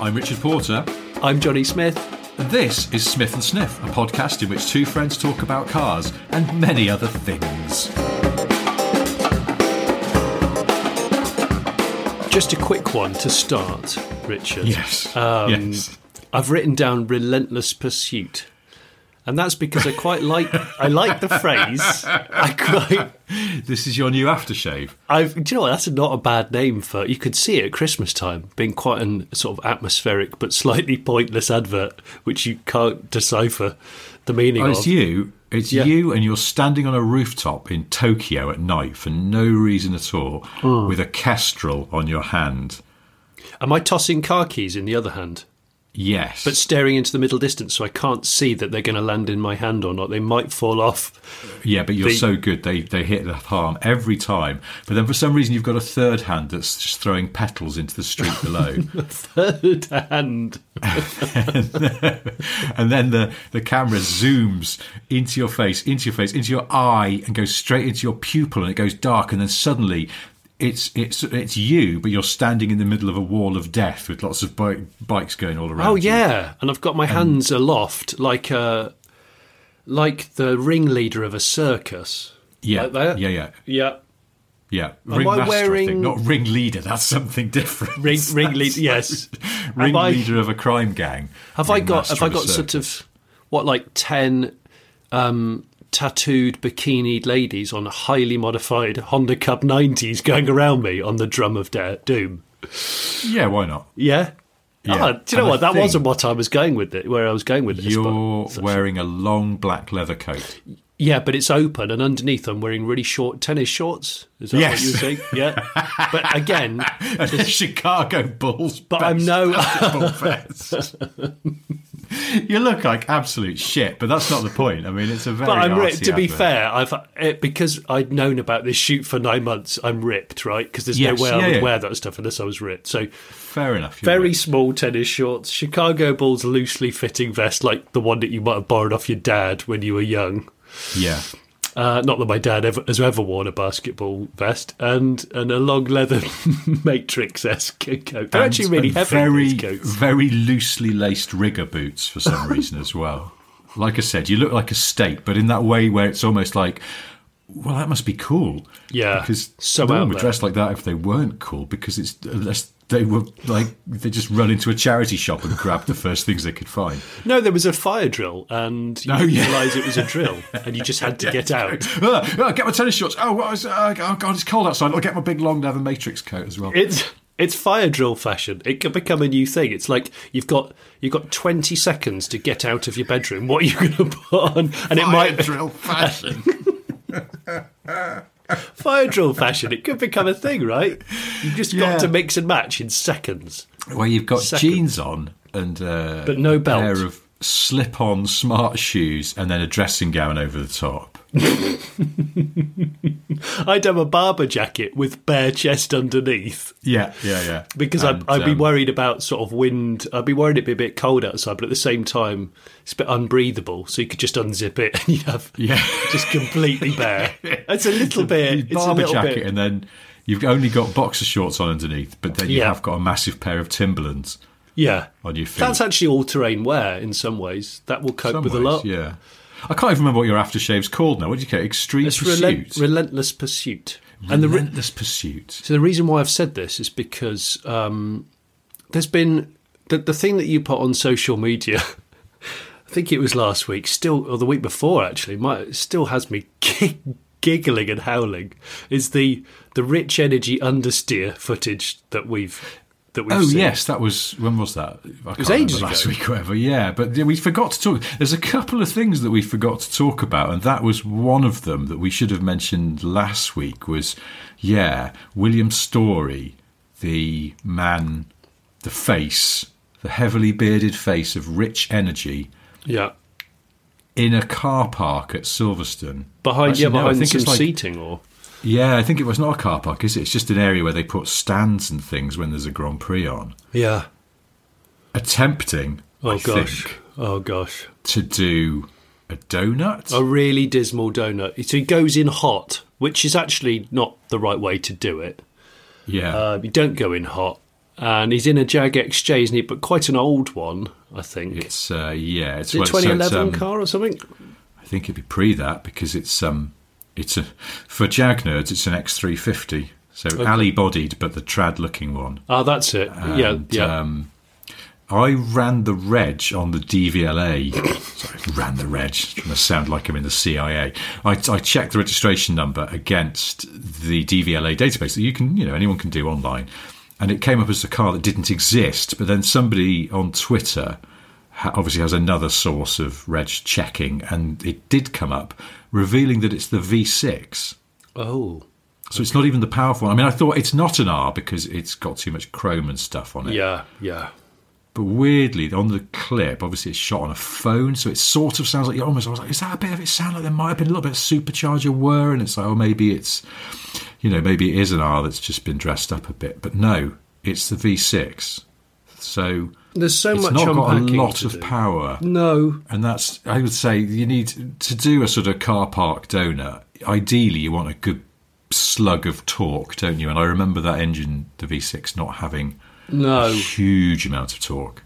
I'm Richard Porter. I'm Johnny Smith. And this is Smith and Sniff, a podcast in which two friends talk about cars and many other things. Just a quick one to start, Richard. Yes. Um, yes. I've written down "relentless pursuit," and that's because I quite like I like the phrase. I quite. This is your new aftershave. I've, do you know what? That's not a bad name for. You could see it at Christmas time, being quite an sort of atmospheric but slightly pointless advert, which you can't decipher the meaning Oh, of. it's you. It's Yeah. you, and you're standing on a rooftop in Tokyo at night for no reason at all, Hmm. with a kestrel on your hand. Am I tossing car keys in the other hand, Yes. but staring into the middle distance so I can't see that they're going to land in my hand or not? They might fall off. yeah, but you're the- so good. They they hit the palm every time. But then for some reason you've got a third hand that's just throwing petals into the street below. Third hand. and then the, the camera zooms into your face, into your face, into your eye, and goes straight into your pupil, and it goes dark, and then suddenly it's it's it's you, but you're standing in the middle of a wall of death with lots of bi- bikes going all around. Oh you. yeah, and I've got my hands aloft like a like the ringleader of a circus. yeah, Like yeah, yeah, Yeah, yeah. I Ringmaster, I wearing- think, not ringleader. That's something different. ring ringleader. Yes. Am I- of a crime gang. Have I got? Have I got sort of what like ten um, tattooed bikinied ladies on highly modified Honda Cub 90s going around me on the drum of de- doom? Yeah, why not? Yeah. Yeah. Ah, do you know And I what? That wasn't what I was going with it. Where I was going with this. You're wearing a long black leather coat. Yeah, but it's open, and underneath I'm wearing really short tennis shorts. Is that Yes. what you? Yeah. but again, a Chicago Bulls. But I'm no- vest. you look like absolute shit, but that's not the point. I mean, it's a very. but I'm ripped. To be advert. fair, I've it, because I'd known about this shoot for nine months. I'm ripped, right? Because there's Yes, no way I yeah, would yeah. wear that stuff unless I was ripped. So fair enough. very right. small tennis shorts, Chicago Bulls loosely fitting vest, like the one that you might have borrowed off your dad when you were young. Yeah, Uh, not that my dad ever has ever worn a basketball vest, and and a long leather Matrix esque coat. They're actually really heavy. Very, coats. very loosely laced rigger boots for some reason as well. Like I said, you look like a state, but in that way where it's almost like. Well, that must be cool. Yeah, because so no one would dress like that if they weren't cool. Because it's unless they were like they just run into a charity shop and grab the first things they could find. No, there was a fire drill, and you Oh, didn't yeah. realise it was a drill, and you just had to get out. Ah, ah, get my tennis shorts. Oh, what was, uh, oh god, it's cold outside. I'll get my big long leather matrix coat as well. It's it's fire drill fashion. It could become a new thing. It's like you've got you've got twenty seconds to get out of your bedroom. What are you going to put on? And it might drill fashion. fire drill fashion. It could become a thing, right? You've just Yeah. got to mix and match in seconds. Where you've got Seconds. jeans on and uh, But no a belt. pair of slip-on smart shoes, and then a dressing gown over the top. I'd have a Barbour jacket with bare chest underneath. Yeah, yeah, yeah. Because And, I'd, I'd be um, worried about sort of wind. I'd be worried it'd be a bit cold outside, but at the same time, it's a bit unbreathable. So you could just unzip it and you'd have Yeah. just completely bare. It's a little bit. It's a Barbour little jacket, bit. and then you've only got boxer shorts on underneath, but then you Yeah. have got a massive pair of Timberlands yeah, on your feet. that's actually all terrain wear in some ways. That will cope Some with a lot. Yeah. I can't even remember what your aftershave's called now. What did you call it? Extreme It's Pursuit? relent- relentless pursuit. And the re- Relentless Pursuit. So the reason why I've said this is because um, there's been the the thing that you put on social media. I think it was last week, still or the week before actually. My still has me gig- giggling and howling. Is the the rich energy understeer footage that we've that we've Oh seen. yes, that was when was that? I was ages last ago. week, or whatever. Yeah, but we forgot to talk. There's a couple of things that we forgot to talk about, and that was one of them that we should have mentioned last week. Was yeah, William Storey the man, the face, the heavily bearded face of Rich Energy Yeah. in a car park at Silverstone. Behind, Actually, yeah, no, I behind think some it's like- seating or. Yeah, I think it was not a car park, is it? It's just an area where they put stands and things when there's a Grand Prix on. Yeah. Attempting, Oh, I gosh. think, Oh, gosh. to do a donut. A really dismal donut. So he goes in hot, which is actually not the right way to do it. yeah. Uh, you don't go in hot. And he's in a Jag XJ, isn't he? But quite an old one, I think. it's, uh, yeah, it's, is it well, so it's, 2011 um, car or something? I think it'd be pre that because it's um it's a for Jag nerds it's an X350. So alley bodied but the trad looking one. Ah, that's it. yeah, And, yeah. Um, I ran the reg on the DVLA. Sorry, ran the reg. Trying to sound like I'm in the CIA. I, I checked the registration number against the DVLA database that you can, you know, anyone can do online, and it came up as a car that didn't exist. But then somebody on Twitter obviously has another source of reg checking, and it did come up, revealing that it's the V6. oh, So it's not even the powerful one. I mean, I thought it's not an R because it's got too much chrome and stuff on it. yeah, yeah. But weirdly, on the clip, obviously it's shot on a phone, so it sort of sounds like you almost. I was like, is that a bit of it? Sound like there might have been a little bit of supercharger whir, and it's like, oh, maybe it's, you know, maybe it is an R that's just been dressed up a bit. But no, it's the V6. So There's so it's much not got a lot of do. power. No, And that's, I would say, you need to do a sort of car park donut. Ideally, you want a good slug of torque, don't you? And I remember that engine, the V6, not having a no. huge amount of torque.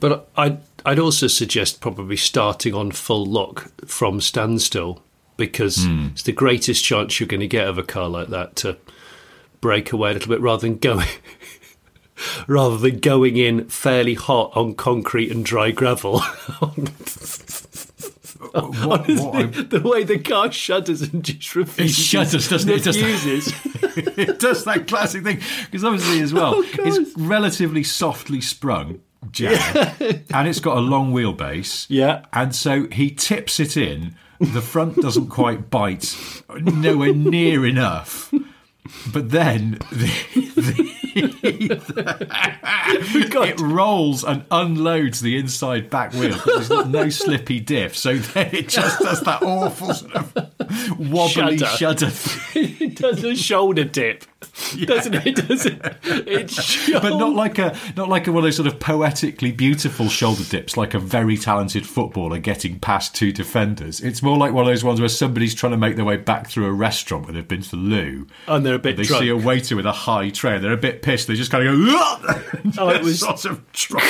But I'd, I'd also suggest probably starting on full lock from standstill because Hmm. it's the greatest chance you're going to get of a car like that to break away a little bit rather than going. Rather than going in fairly hot on concrete and dry gravel, What, what the way the car shudders and just refuses. It shudders, doesn't it? It does that. Refuses. it does that classic thing because obviously as well Oh, it's relatively softly sprung Jag and it's got a long wheelbase Yeah. and so he tips it in the front doesn't quite bite nowhere near enough but then the, it rolls and unloads the inside back wheel because there's no slippy diff so then it just does that awful sort of wobbly Shudder. shudder it does a shoulder dip, doesn't it? Does it? It's but not like a not like a, one of those sort of poetically beautiful shoulder dips, like a very talented footballer getting past two defenders. It's more like one of those ones where somebody's trying to make their way back through a restaurant when they've been to the loo. and they're a bit They drunk. see a waiter with a high tray, and they're a bit pissed. They just kind of go. Oh, it was- sort of drop.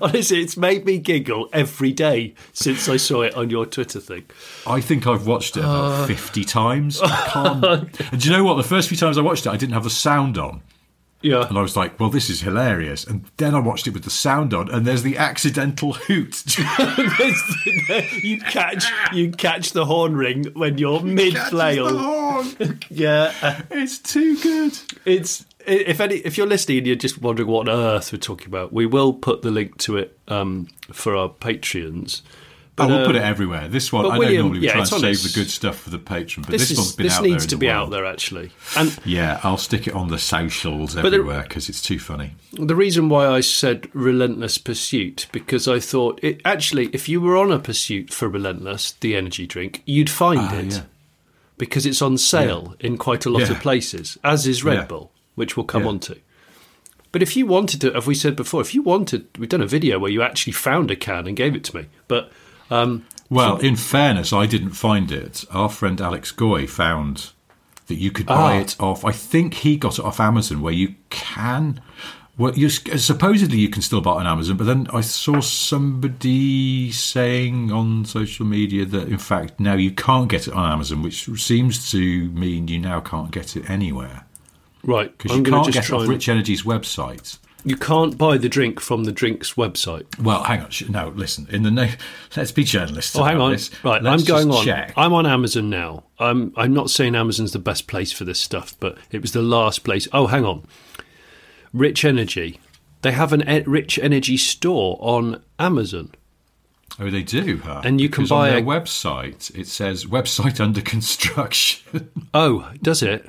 Honestly, it's made me giggle every day since I saw it on your Twitter thing. I think I've watched it about Uh. fifty times. I can't. and do you know what? The first few times I watched it, I didn't have the sound on. Yeah. And I was like, well, this is hilarious. And then I watched it with the sound on, and there's the accidental hoot. you catch you catch the horn ring when you're mid flail. Yeah, It's too good. it's if any if you're listening and you're just wondering what on earth we're talking about, we will put the link to it um, for our Patreons. But we'll uh, put it everywhere. This one, I know William- normally we yeah, try and save the good stuff for the patron, but This, this, one's been this out needs there in to the be world. out there actually, and Yeah, I'll stick it on the socials everywhere because it's too funny. The reason why I said relentless pursuit because I thought it actually, if you were on a pursuit for relentless, the energy drink, you'd find Ah, it yeah. because it's on sale in quite a lot Yeah. of places, as is Red Yeah. Bull, which we'll come Yeah. on to. But if you wanted to, as we said before, if you wanted, we've done a video where you actually found a can and gave it to me. But um, Well, in fairness, I didn't find it. Our friend Alex Goy found that you could buy Ah. it off. I think he got it off Amazon, where you can. Well, you supposedly you can still buy it on Amazon, but then I saw somebody saying on social media that in fact now you can't get it on Amazon, which seems to mean you now can't get it anywhere right, because you can't get off And, Rich Energy's website. you can't buy the drink from the drinks website. Well, hang on. No, listen. In the no, let's be journalists. Oh, hang on. this. Right, Let's I'm going on. Check. I'm on Amazon now. I'm I'm not saying Amazon's the best place for this stuff, but it was the last place. Oh, hang on. Rich Energy. They have an e- Rich Energy store on Amazon. Oh, they do, huh? And you can buy on their a- website. It says website under construction. Oh, does it?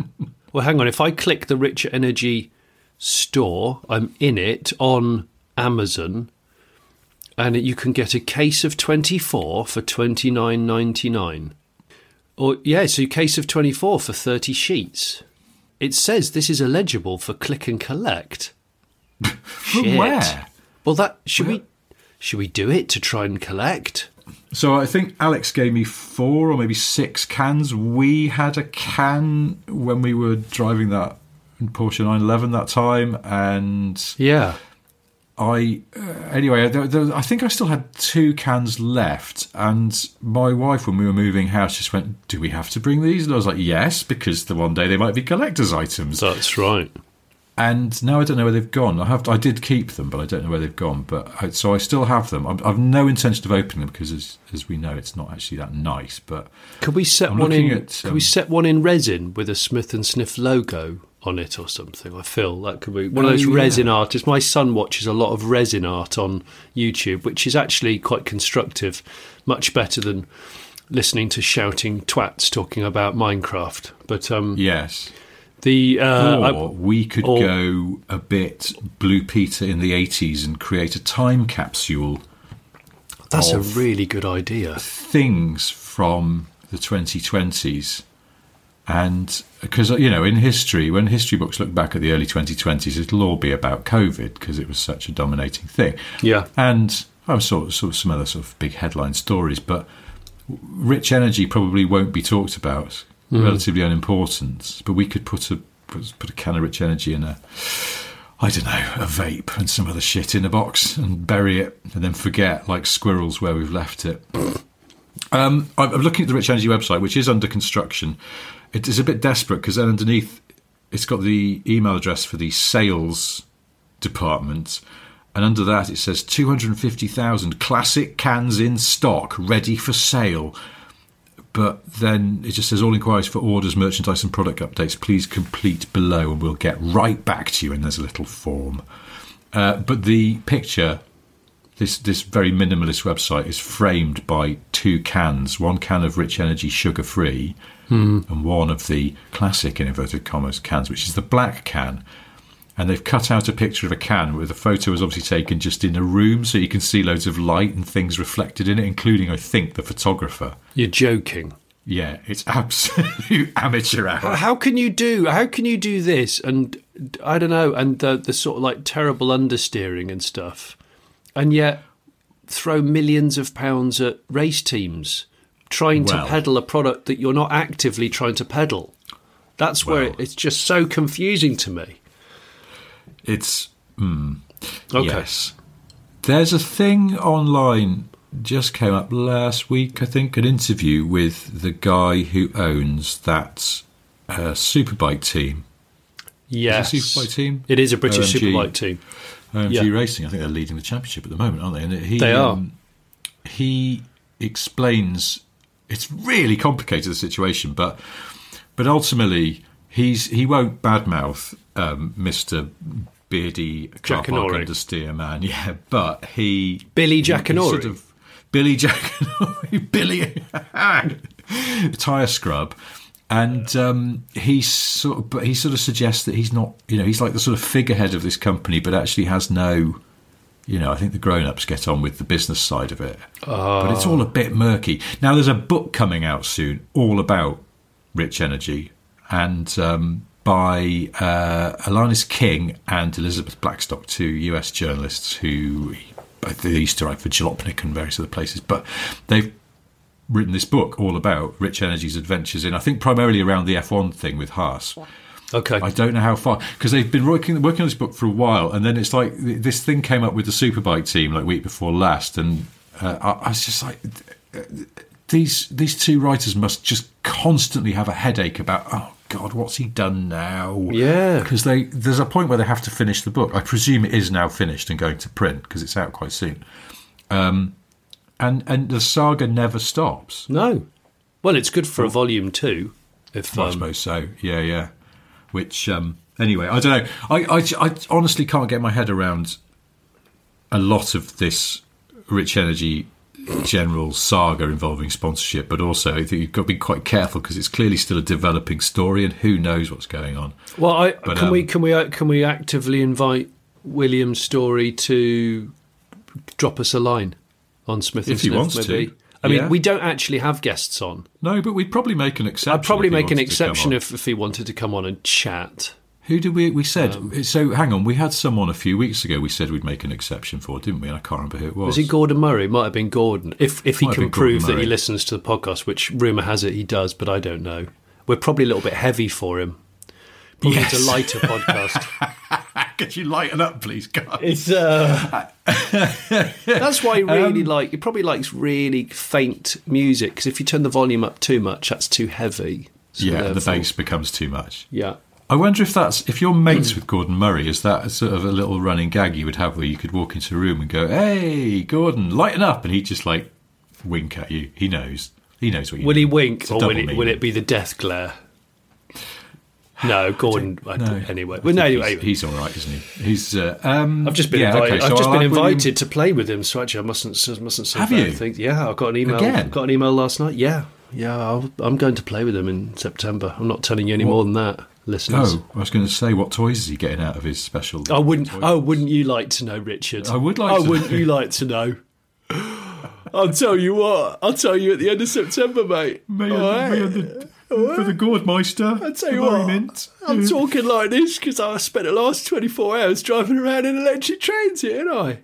Well, hang on. If I click the Rich Energy store. I'm in it on Amazon, and you can get a case of 24 for 29.99. Or yeah, so a case of 24 for 30 sheets. It says this is eligible for click and collect. Shit. where? Well, that should we should we do it to try and collect? So I think Alex gave me four or maybe six cans. We had a can when we were driving that Porsche 911 that time, and Yeah. I uh, anyway. There, there, I think I still had two cans left, and my wife, when we were moving house, just went, "Do we have to bring these?" And I was like, "Yes," because the one day they might be collector's items. That's right. And now I don't know where they've gone. I have I did keep them, but I don't know where they've gone. But I, so I still have them. I'm, I've no intention of opening them because, as as we know, it's not actually that nice. But Could we set I'm one in? at, could we um, set one in resin with a Smith and Sniff logo on it or something? I feel that could be one of Oh, those yeah. resin artists. My son watches a lot of resin art on YouTube, which is actually quite constructive, much better than listening to shouting twats talking about Minecraft. But um, yes, the uh, I- or we could or- go a bit Blue Peter in the 80s and create a time capsule that's a really good idea. things from the 2020s. And because, you know, in history, when history books look back at the early 2020s, it'll all be about COVID because it was such a dominating thing. Yeah. And sort sort of some other sort of big headline stories, but rich energy probably won't be talked about, relatively unimportant. But we could put a put put a can of rich energy in a, I don't know, a vape and some other shit in a box and bury it, and then forget like squirrels where we've left it. Um, I'm I'm looking at the Rich Energy website, which is under construction. It is a bit desperate because then underneath it's got the email address for the sales department, and under that it says 250,000 classic cans in stock, ready for sale. But then it just says all inquiries for orders, merchandise, and product updates. Please complete below, and we'll get right back to you. And there's a little form. Uh, but the picture this this very minimalist website is framed by two cans one can of rich energy sugar free and one of the classic in inverted commas cans which is the black can and they've cut out a picture of a can where the photo was obviously taken just in a room so you can see loads of light and things reflected in it including i think the photographer You're joking. yeah it's absolute amateur hour How can you do? How can you do this? And I don't know. And the the sort of like terrible understeering and stuff, and yet throw millions of pounds at race teams trying Well- to peddle a product that you're not actively trying to peddle. That's where Well- it's just so confusing to me. It's mm, Okay. Yes. There's a thing online just came up last week, I think, an interview with the guy who owns that uh, superbike team. Yes, Is it a superbike team? It is a British OMG. superbike team. OMG Yeah. Racing. I think they're leading the championship at the moment, aren't they? And he, They are. um, he explains it's really complicated the situation, but but ultimately he's he won't badmouth um, Mister Beardy Jackanory. understeer man, yeah. But he Billy Jackanory. sort of Billy Jackanory, Billy tire scrub. And um, he sort of, but he sort of suggests that he's not, you know, he's like the sort of figurehead of this company, but actually has no, you know, I think the grown-ups get on with the business side of it, but it's all a bit murky. Now, there's a book coming out soon, all about rich energy, and um, by uh, Alanis King and Elizabeth Blackstock, two US journalists who they used to write for Jalopnik and various other places, but they've written this book all about Rich Energy's adventures in, I think, primarily around the F1 thing with Haas. Okay. I don't know how far because they've been working working on this book for a while, and then it's like th- this thing came up with the Superbike team like week before last, and uh, I, I was just like, these these two writers must just constantly have a headache about oh god, what's he done now? Yeah. because they there's a point where they have to finish the book. I presume it is now finished and going to print because it's out quite soon. Um, and and the saga never stops. no. Well, it's good for a volume two. If I um, suppose so. Yeah, yeah. Which, um, anyway, I don't know. I, I, I honestly can't get my head around a lot of this rich energy general saga involving sponsorship, but also I think you've got to be quite careful because it's clearly still a developing story, and who knows what's going on. Well, I, But, can we um, can we uh, can we actively invite William Storey to drop us a line on Smith and If he wants to. I mean, yeah. we don't actually have guests on. No, but we'd probably make an exception. I'd probably make an wanted to come exception if, if he wanted to come on and chat. Who did we? We said Um, so. Hang on, we had someone a few weeks ago. We said we'd make an exception for, didn't we? And I can't remember who it was. Was it Gordon Murray? Might have been Gordon. If if he Might can prove Gordon that he listens to the podcast, which rumor has it he does, but I don't know. We're probably a little bit heavy for him. Probably Yes. a lighter podcast. Could you lighten up, please, guys? It's uh, that's why he really Um, like. He probably likes really faint music because if you turn the volume up too much, that's too heavy. So yeah, the bass becomes too much. Yeah, I wonder if that's if you're mates with Gordon Murray, is that sort of a little running gag you would have where you could walk into a room and go, "Hey, Gordon, lighten up," and he'd just like wink at you. He knows. He knows what you. will he mean. wink or will double it, will it be the death glare? No, Gordon. I No. Anyway, I well, no, think anyway. he's, he's all right, isn't he? He's. Uh, um, I've just been yeah, invited. okay, so I've just I'll been have William- invited to play with him. So actually, I mustn't I mustn't say Have bad you? things. Yeah, I got an email. Again? Got an email last night. Yeah, yeah. I'll, I'm going to play with him in September. I'm not telling you any more than that, listeners. Oh, I was going to say, what toys is he getting out of his special? I wouldn't. toy- Oh, wouldn't you like to know, Richard? I would like Oh, to wouldn't know. you like to know? I'll tell you what. I'll tell you at the end of September, mate. May All I- may I the- for the Gordmeister. I'll tell you what. I'm talking like this because I spent the last 24 hours driving around in electric trains here, didn't I?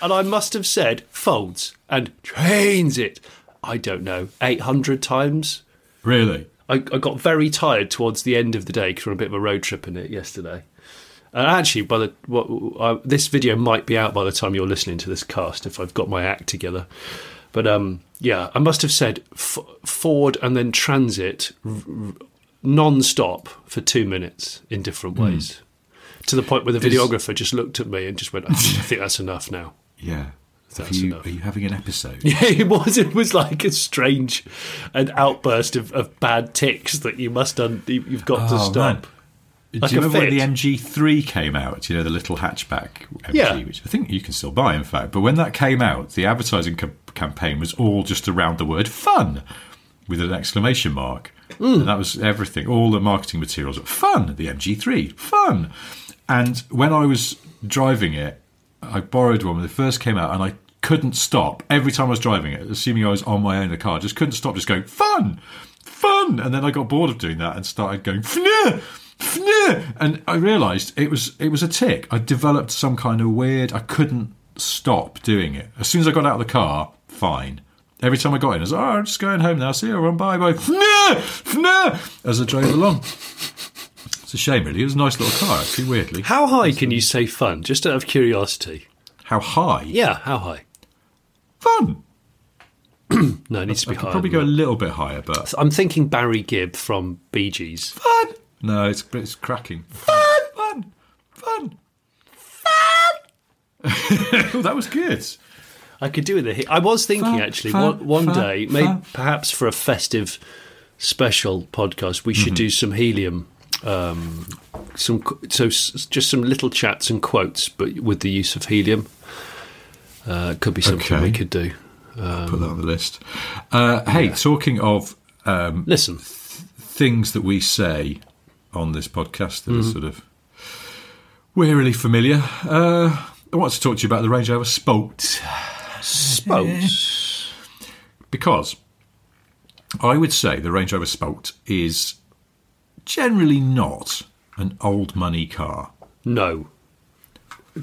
And I must have said folds and trains it. I don't know, 800 times. Really? I, I got very tired towards the end of the day because we were on a bit of a road trip in it yesterday. And actually, by the what, uh, this video might be out by the time you're listening to this cast if I've got my act together. But um, yeah, I must have said f- Ford and then Transit r- r- non-stop for two minutes in different ways, to the point where the videographer just looked at me and just went, I think that's enough now." Yeah. That's you, enough. are you having an episode? Yeah, it was. It was like a strange, an outburst of, of bad ticks that you must un, you- you've got to Oh, stop. man. Like Do you remember when the. MG3 came out? You know, the little hatchback MG, Yeah. which I think you can still buy, in fact. But when that came out, the advertising ca- campaign was all just around the word fun with an exclamation mark. Mm. And that was everything. All the marketing materials were fun. The MG3, fun. And when I was driving it, I borrowed one when it first came out and I couldn't stop. Every time I was driving it, assuming I was on my own in the car, just couldn't stop just going, fun, fun. And then I got bored of doing that and started going, fneh, fneh. And I realised it was it was a tick. I developed some kind of weird, I couldn't stop doing it. As soon as I got out of the car, fine. Every time I got in, I was like, oh, I'm just going home now. See you, everyone. Bye, bye. Fneh, fneh, as I drove along. It's a shame, really. It was a nice little car, actually, weirdly. How high can you say fun? Just out of curiosity. How high? Yeah, how high? Fun. No, it needs to I be could higher. probably than go a that. little bit higher, but I'm thinking Barry Gibb from Bee Gees. fun. No, it's it's cracking. Fun, fun, fun, fun. oh, that was good. I could do with it. I was thinking Fun, actually fun, one, one fun, day, maybe fun. perhaps for a festive special podcast, we Mm-hmm. should do some helium. Um, some so just some little chats and quotes, but with the use of helium. Uh, could be something Okay. we could do. Put that on the list. Uh, hey, talking of um, Listen, things that we say on this podcast that Mm-hmm. are sort of wearily familiar, uh, I want to talk to you about the Range Rover Sport. spokes. because I would say the Range Rover Sport is generally not an old money car. No.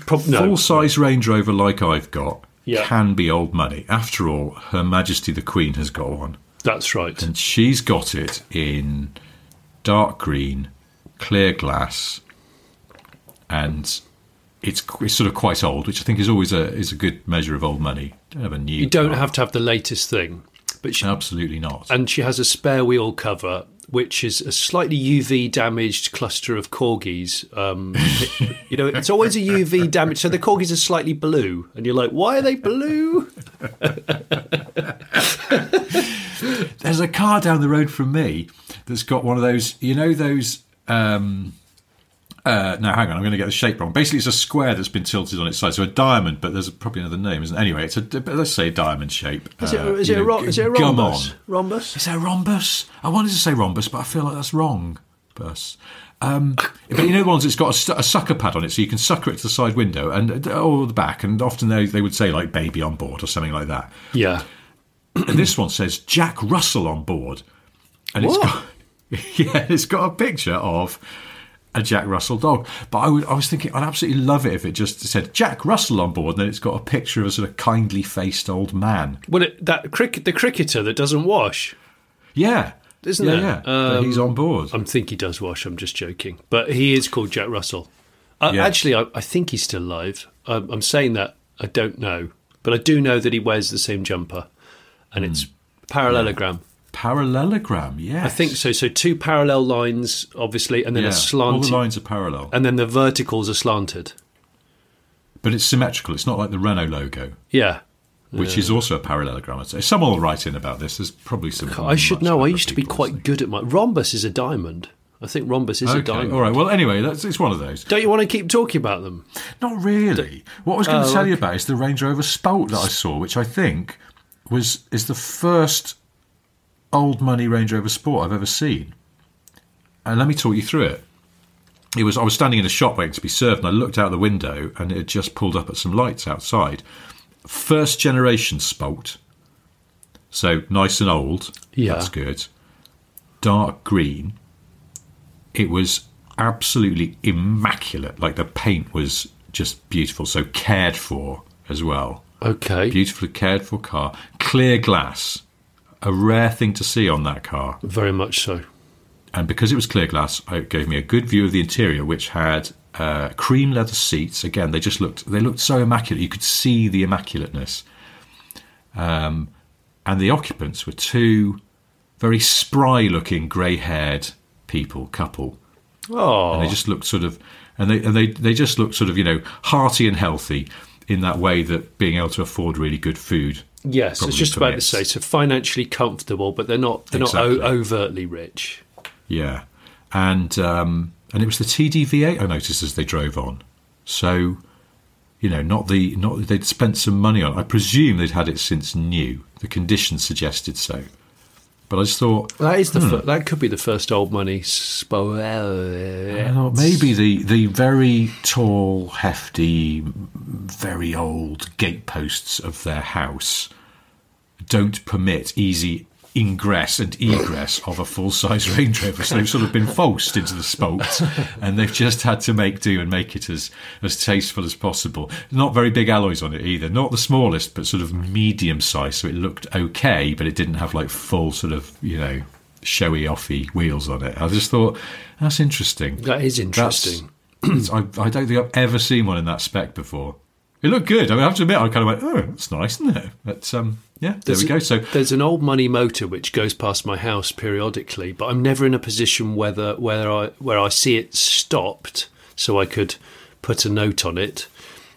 Prob- no. Full size Range Rover like I've got Yeah. can be old money. After all, Her Majesty the Queen has got one, That's right. and she's got it in dark green, clear glass, and. It's, it's sort of quite old, which I think is always a is a good measure of old money. Don't have a new. You don't car. have to have the latest thing, but she, absolutely not. and she has a spare wheel cover, which is a slightly UV damaged cluster of corgis. Um, you know, it's always a UV damage, so the corgis are slightly blue, and you're like, why are they blue? There's a car down the road from me that's got one of those, you know, those um, Uh, no, hang on. I'm going to get the shape wrong. Basically, it's a square that's been tilted on its side, so a diamond. But there's probably another name, isn't it? Anyway, it's a let's say a diamond shape. Is it, Uh, is it, a, know, ro- is it a rhombus? on. Rhombus? Is there a rhombus? I wanted to say rhombus, but I feel like that's wrong. Bus. Um, but you know the ones that's got a, su- a sucker pad on it, so you can sucker it to the side window and or the back, and often they they would say like "baby on board" or something like that. Yeah. And this one says Jack Russell on board, and it's What? got yeah, it's got a picture of a Jack Russell dog. But I, would, I was thinking I'd absolutely love it if it just said Jack Russell on board, and then it's got a picture of a sort of kindly faced old man. Well, it, that cricket, the cricketer that doesn't wash. Yeah, Isn't yeah, there? yeah. But um, he's on board. I think he does wash. I'm just joking, but he is called Jack Russell. Uh, Yeah. Actually, I, I think he's still alive. I'm, I'm saying that I don't know, but I do know that he wears the same jumper, and hmm. it's parallelogram. Parallelogram, yes. I think so. So two parallel lines, obviously, and then Yeah, a all the lines are parallel, and then the verticals are slanted. but it's symmetrical. It's not like the Renault logo, Yeah, which is also a parallelogram. I'd say. Someone will write in about this. There's probably some. I should know. I used to be quite good at my rhombus. Is a diamond. I think rhombus is a diamond. all right. Well, anyway, that's it's one of those. Don't you want to keep talking about them? Not really. What I was going to Oh, tell you about is the Range Rover Sport that I saw, which I think was is the first old money Range Rover Sport I've ever seen. And let me talk you through it. It was I was standing in a shop waiting to be served, and I looked out the window, and it had just pulled up at some lights outside. First generation Sport, so nice and old. Yeah. that's good. Dark green. It was absolutely immaculate. Like the paint was just beautiful, so cared for as well. Okay. Beautifully cared for car. Clear glass, a rare thing to see on that car. Very much so. And because it was clear glass, it gave me a good view of the interior, which had uh, cream leather seats. Again, they just looked they looked so immaculate. You could see the immaculateness. Um, and the occupants were two very spry-looking, grey-haired people, couple Oh, and they just looked sort of and they and they they just looked sort of you know hearty and healthy in that way that being able to afford really good food yes. it's just about to permits. say so financially comfortable, but they're not. They're Exactly. not o- overtly rich. yeah and um and it was the TDV8 I noticed as they drove on so you know not the not they'd spent some money on. I presume they'd had it since new the condition suggested so but I just thought That is the Hmm. fir- that could be the first old money. Spo- Well, maybe the, the very tall, hefty, very old gateposts of their house don't permit easy ingress and egress of a full size Range Rover. So they've sort of been forced into the spokes and they've just had to make do and make it as, as tasteful as possible. Not very big alloys on it either. Not the smallest, but sort of medium size. So it looked okay, but it didn't have like full sort of, you know, showy offy wheels on it. I just thought that's interesting. That is interesting. I, I don't think I've ever seen one in that spec before. It looked good. I mean, I have to admit, I kind of went, "Oh, that's nice, isn't it?" But um, yeah, there There's we go. a- So there's an old money motor which goes past my house periodically, but I'm never in a position whether whether I where I see it stopped, so I could put a note on it,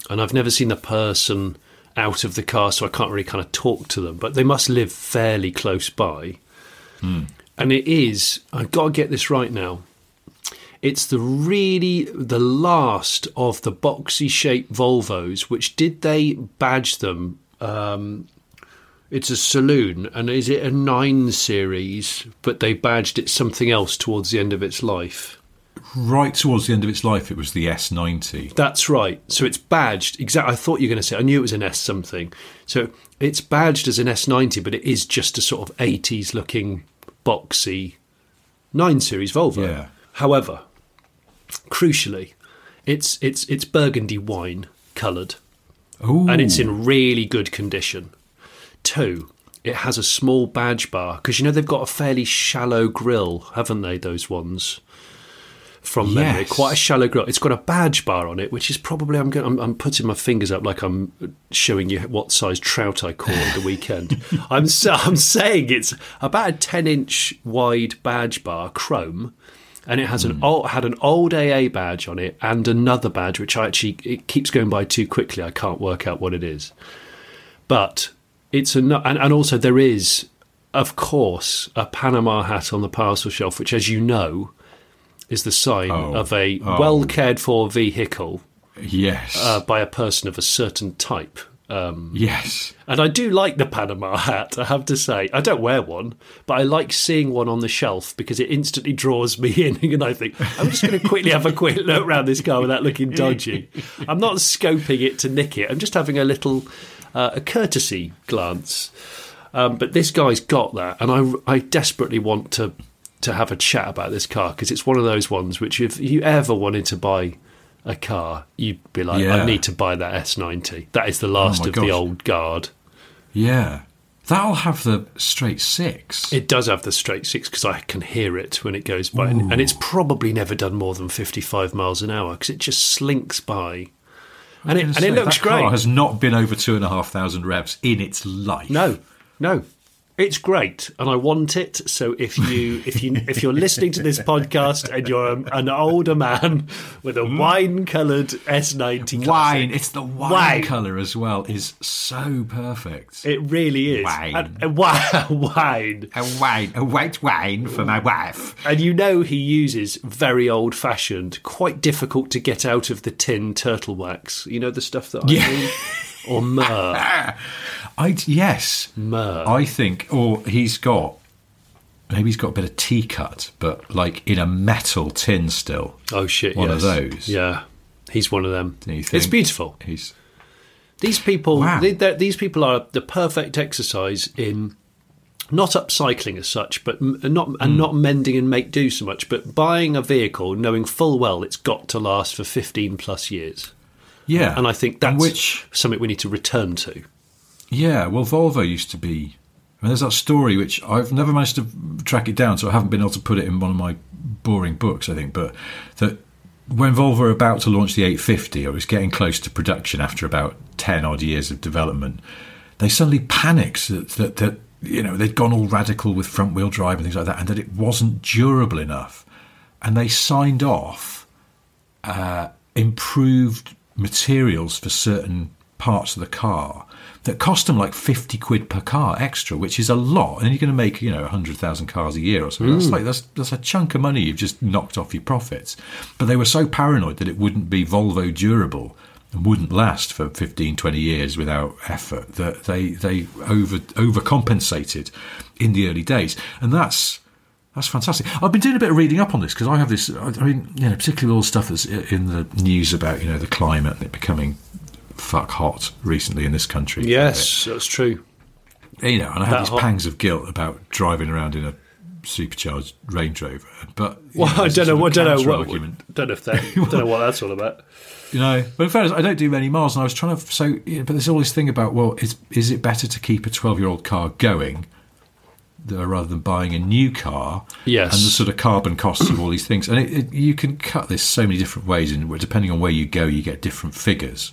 and I've never seen the person out of the car, so I can't really kind of talk to them. But they must live fairly close by, and it is. I've got to get this right now. It's the really the last of the boxy shaped Volvos, which did they badge them? Um, it's a saloon, and is it a nine series? But they badged it something else towards the end of its life. right towards the end of its life, it was the S90. That's right. So it's badged. Exactly. I thought you were going to say. I knew it was an S something. So it's badged as an S90, but it is just a sort of 80s looking boxy nine series Volvo. Yeah. However, crucially, it's it's it's burgundy wine coloured. And it's in really good condition. Two, it has a small badge bar because you know they've got a fairly shallow grill, haven't they? Those ones from memory, Yes. quite a shallow grill. It's got a badge bar on it, which is probably I'm going. I'm, I'm putting my fingers up like I'm showing you what size trout I caught at the weekend. I'm I'm saying it's about a ten inch wide badge bar, chrome. And it has an old, had an old AA badge on it and another badge, which I actually it keeps going by too quickly. I can't work out what it is. But it's a and, and also there is, of course, a Panama hat on the parcel shelf, which, as you know, is the sign Oh. of a Oh. well cared for vehicle Yes. uh, by a person of a certain type. Um, yes. and I do like the Panama hat, I have to say. I don't wear one, but I like seeing one on the shelf because it instantly draws me in. And I think, I'm just going to quickly have a quick look around this car without looking dodgy. I'm not scoping it to nick it, I'm just having a little uh, a courtesy glance. Um, but this guy's got that, and I, I desperately want to, to have a chat about this car because it's one of those ones which, if you ever wanted to buy a car, you'd be like, I need to buy that S90. That is the last oh my of the old guard. Yeah. That'll have the straight six. It does have the straight six because I can hear it when it goes by, and, and it's probably never done more than fifty-five miles an hour because it just slinks by, and it and it looks that car great. has not been over two and a half thousand revs in its life. No, no, it's great, and I want it. So if you if you if you're listening to this podcast and you're a, an older man with a hmm? wine-coloured S90 Wine. classic, It's the wine, Wine. colour as well. Is so perfect. it really is. Wine. And, and wi- wine. a wine, a white wine for my wife. And you know he uses very old fashioned, quite difficult to get out of the tin turtle wax. You know the stuff that I Yeah. mean? Or myrrh. I yes, Myrrh. I think, or he's got maybe he's got a bit of T-Cut, but like in a metal tin still. Oh shit! One of those. Yeah, he's one of them. It's beautiful. He's These people, Wow. they, these people are the perfect exercise in not upcycling as such, but not and Hmm. not mending and make do so much, but buying a vehicle knowing full well it's got to last for fifteen plus years. Yeah, And I think that's which something we need to return to. Yeah, well, Volvo used to be. I mean, there's that story which I've never managed to track it down, so I haven't been able to put it in one of my boring books. I think, but that when Volvo were about to launch the 850, or was getting close to production after about ten odd years of development, they suddenly panicked that that, that you know they'd gone all radical with front wheel drive and things like that, and that it wasn't durable enough, and they signed off uh, improved materials for certain parts of the car that cost them like 50 quid per car extra, which is a lot. And you're going to make, you know, 100,000 cars a year or something. That's mm. like, that's, that's a chunk of money you've just knocked off your profits. But they were so paranoid that it wouldn't be Volvo durable and wouldn't last for 15, 20 years without effort that they, they over, overcompensated in the early days. And that's, that's fantastic. I've been doing a bit of reading up on this because I have this. I mean, you know, particularly all the stuff that's in the news about you know the climate and it becoming fuck hot recently in this country. Yes, that's true. you know, and I have That these hot. pangs of guilt about driving around in a supercharged Range Rover. But Well, know, I don't know. What don't know. What, argument. don't know if that. don't know what that's all about. You know, but in fairness, I don't do many miles, and I was trying to. So, you know, but there's all this thing about well, is is it better to keep a 12 year old car going? Rather than buying a new car, Yes. and the sort of carbon costs of all these things, and it, it, you can cut this so many different ways, and depending on where you go, you get different figures.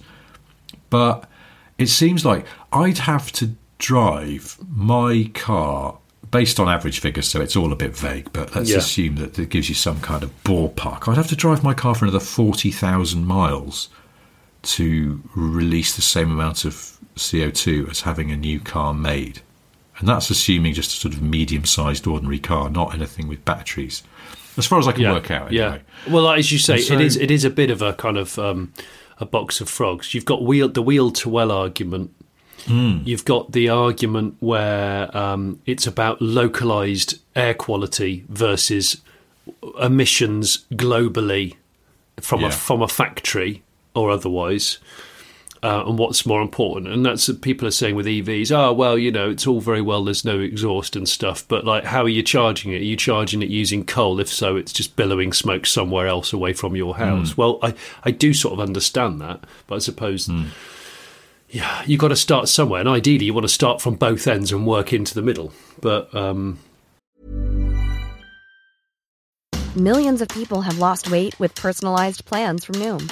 But it seems like I'd have to drive my car based on average figures, so it's all a bit vague, but let's Yeah. assume that it gives you some kind of ballpark. I'd have to drive my car for another 40,000 miles to release the same amount of CO2 as having a new car made. And that's assuming just a sort of medium sized ordinary car, not anything with batteries. As far as I can work out, anyway. Yeah. Well, as you say, so- it is. It is a bit of a kind of um, a box of frogs. You've got wheel the wheel to well argument. Hmm. You've got the argument where um, it's about localized air quality versus emissions globally from Yeah. a from a factory or otherwise. Uh, and what's more important, and that's what people are saying with EVs. Oh well, you know, it's all very well. There's no exhaust and stuff, but like, how are you charging it? Are you charging it using coal? If so, it's just billowing smoke somewhere else away from your house. Well, I I do sort of understand that, but I suppose, yeah, you've got to start somewhere, and ideally, you want to start from both ends and work into the middle. But um, Millions of people have lost weight with personalized plans from Noom,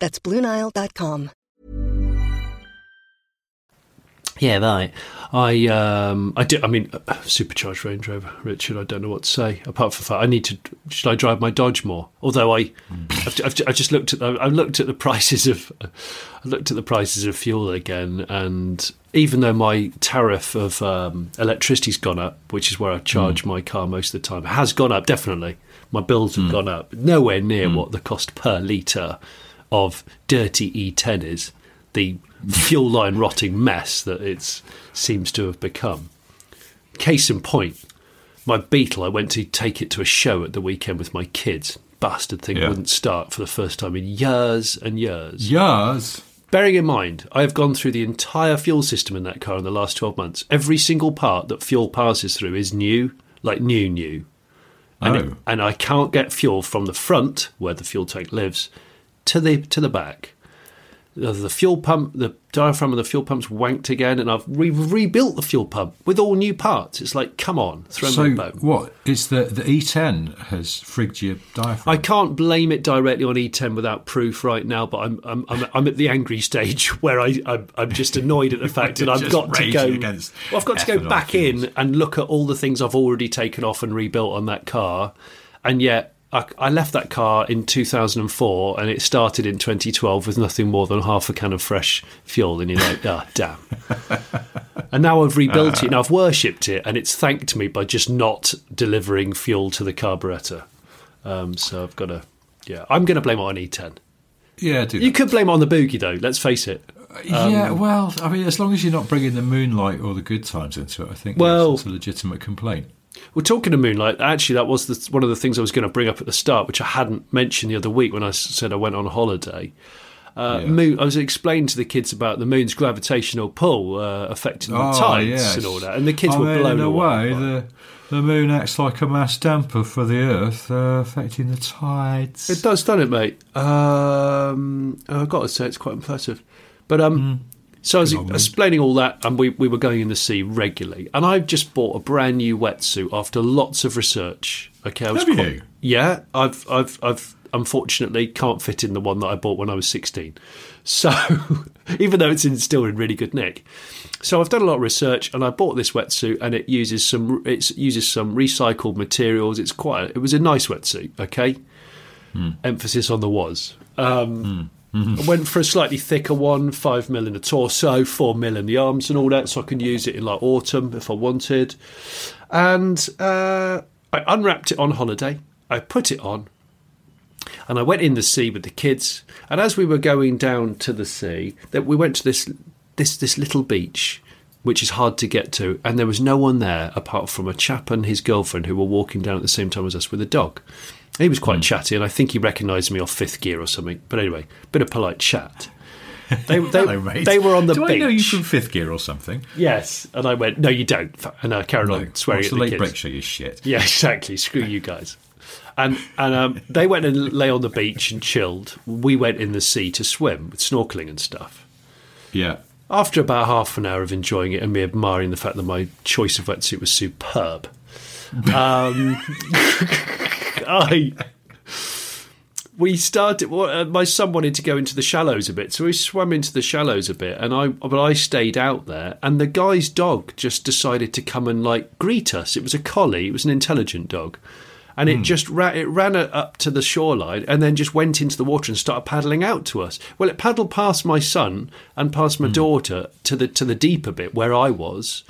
That's BlueNile.com. Yeah, right. I um, I did. I mean, uh, supercharged Range Rover, Richard. I don't know what to say apart from that. I need to. Should I drive my Dodge more? Although I, I've, I've, I've just looked at. I looked at the prices of. I looked at the prices of fuel again, and even though my tariff of um, electricity's gone up, which is where I charge my car most of the time, has gone up definitely. My bills have gone up, nowhere near what the cost per litre of dirty E10 is. The fuel line rotting mess that it seems to have become. Case in point, my Beetle, I went to take it to a show at the weekend with my kids. Bastard thing Yeah. wouldn't start for the first time in years and years. Yars. Bearing in mind, I have gone through the entire fuel system in that car in the last 12 months. Every single part that fuel passes through is new, like new, new. And, Oh. and I can't get fuel from the front, where the fuel tank lives, to the to the back. The, fuel pump, the diaphragm of the fuel pump's wanked again, and I've re- rebuilt the fuel pump with all new parts. It's like, come on, throw So me a bone. what? It's the the E10 has frigged your diaphragm. I can't blame it directly on E10 without proof right now, but I'm I'm I'm, I'm at the angry stage where I I'm, I'm just annoyed at the fact that I've got to go. Well, I've got to go back fuels. in and look at all the things I've already taken off and rebuilt on that car, and yet. I, I left that car in 2004 and it started in 2012 with nothing more than half a can of fresh fuel. And you're like, ah, damn. And now I've rebuilt it. Now I've worshipped it, and it's thanked me by just not delivering fuel to the carburetor. Um, so I've got to, yeah, I'm going to blame it on E10. yeah, do You that. could blame it on the boogie though. Let's face it. yeah, well, I mean, as long as you're not bringing the moonlight or the good times into it, I think Well- that's a legitimate complaint. We're talking to Moonlight. Actually, that was the, one of the things I was going to bring up at the start, which I hadn't mentioned the other week when I said I went on holiday. Uh, Yeah. moon, I was explaining to the kids about the moon's gravitational pull uh, affecting the Oh, tides yes. and all that, and the kids I were mean, blown in a away. the the moon acts like a mass damper for the Earth, uh, affecting the tides. It does, doesn't it, mate? Um, I've got to say, it's quite impressive. But um, so I was explaining all that, and we, we were going in the sea regularly. And I've just bought a brand new wetsuit after lots of research. Okay, I was Have quite- you? Yeah, I've I've I've unfortunately can't fit in the one that I bought when I was sixteen. So even though it's in, still in really good nick. So I've done a lot of research, and I bought this wetsuit, and it uses some it uses some recycled materials. It's quite it was a nice wetsuit. Okay, emphasis on the was. Um, I went for a slightly thicker one, five mil in the torso, four mil in the arms, and all that, so I can use it in like autumn if I wanted. And uh, I unwrapped it on holiday. I put it on, and I went in the sea with the kids. And as we were going down to the sea, that we went to this this this little beach, which is hard to get to, and there was no one there apart from a chap and his girlfriend who were walking down at the same time as us with a dog. He was quite chatty, and I think he recognised me off fifth gear or something. But anyway, bit of polite chat. They, they, Hello, they were on the Do beach. I know you from fifth gear or something? Yes, and I went, no, you don't. And I carried on swearing What's at the the late kids. break show? You shit. Yeah, exactly. Screw you guys. And and um, they went and lay on the beach and chilled. We went in the sea to swim with snorkeling and stuff. Yeah. After about half an hour of enjoying it and me admiring the fact that my choice of wetsuit was superb, um, I we started. Well, uh, my son wanted to go into the shallows a bit, so we swam into the shallows a bit, and I but I stayed out there. And the guy's dog just decided to come and like greet us. It was a collie. It was an intelligent dog. And it hmm. just ran, it ran up to the shoreline and then just went into the water and started paddling out to us. Well, it paddled past my son and past my hmm. daughter to the to the deeper bit where I was,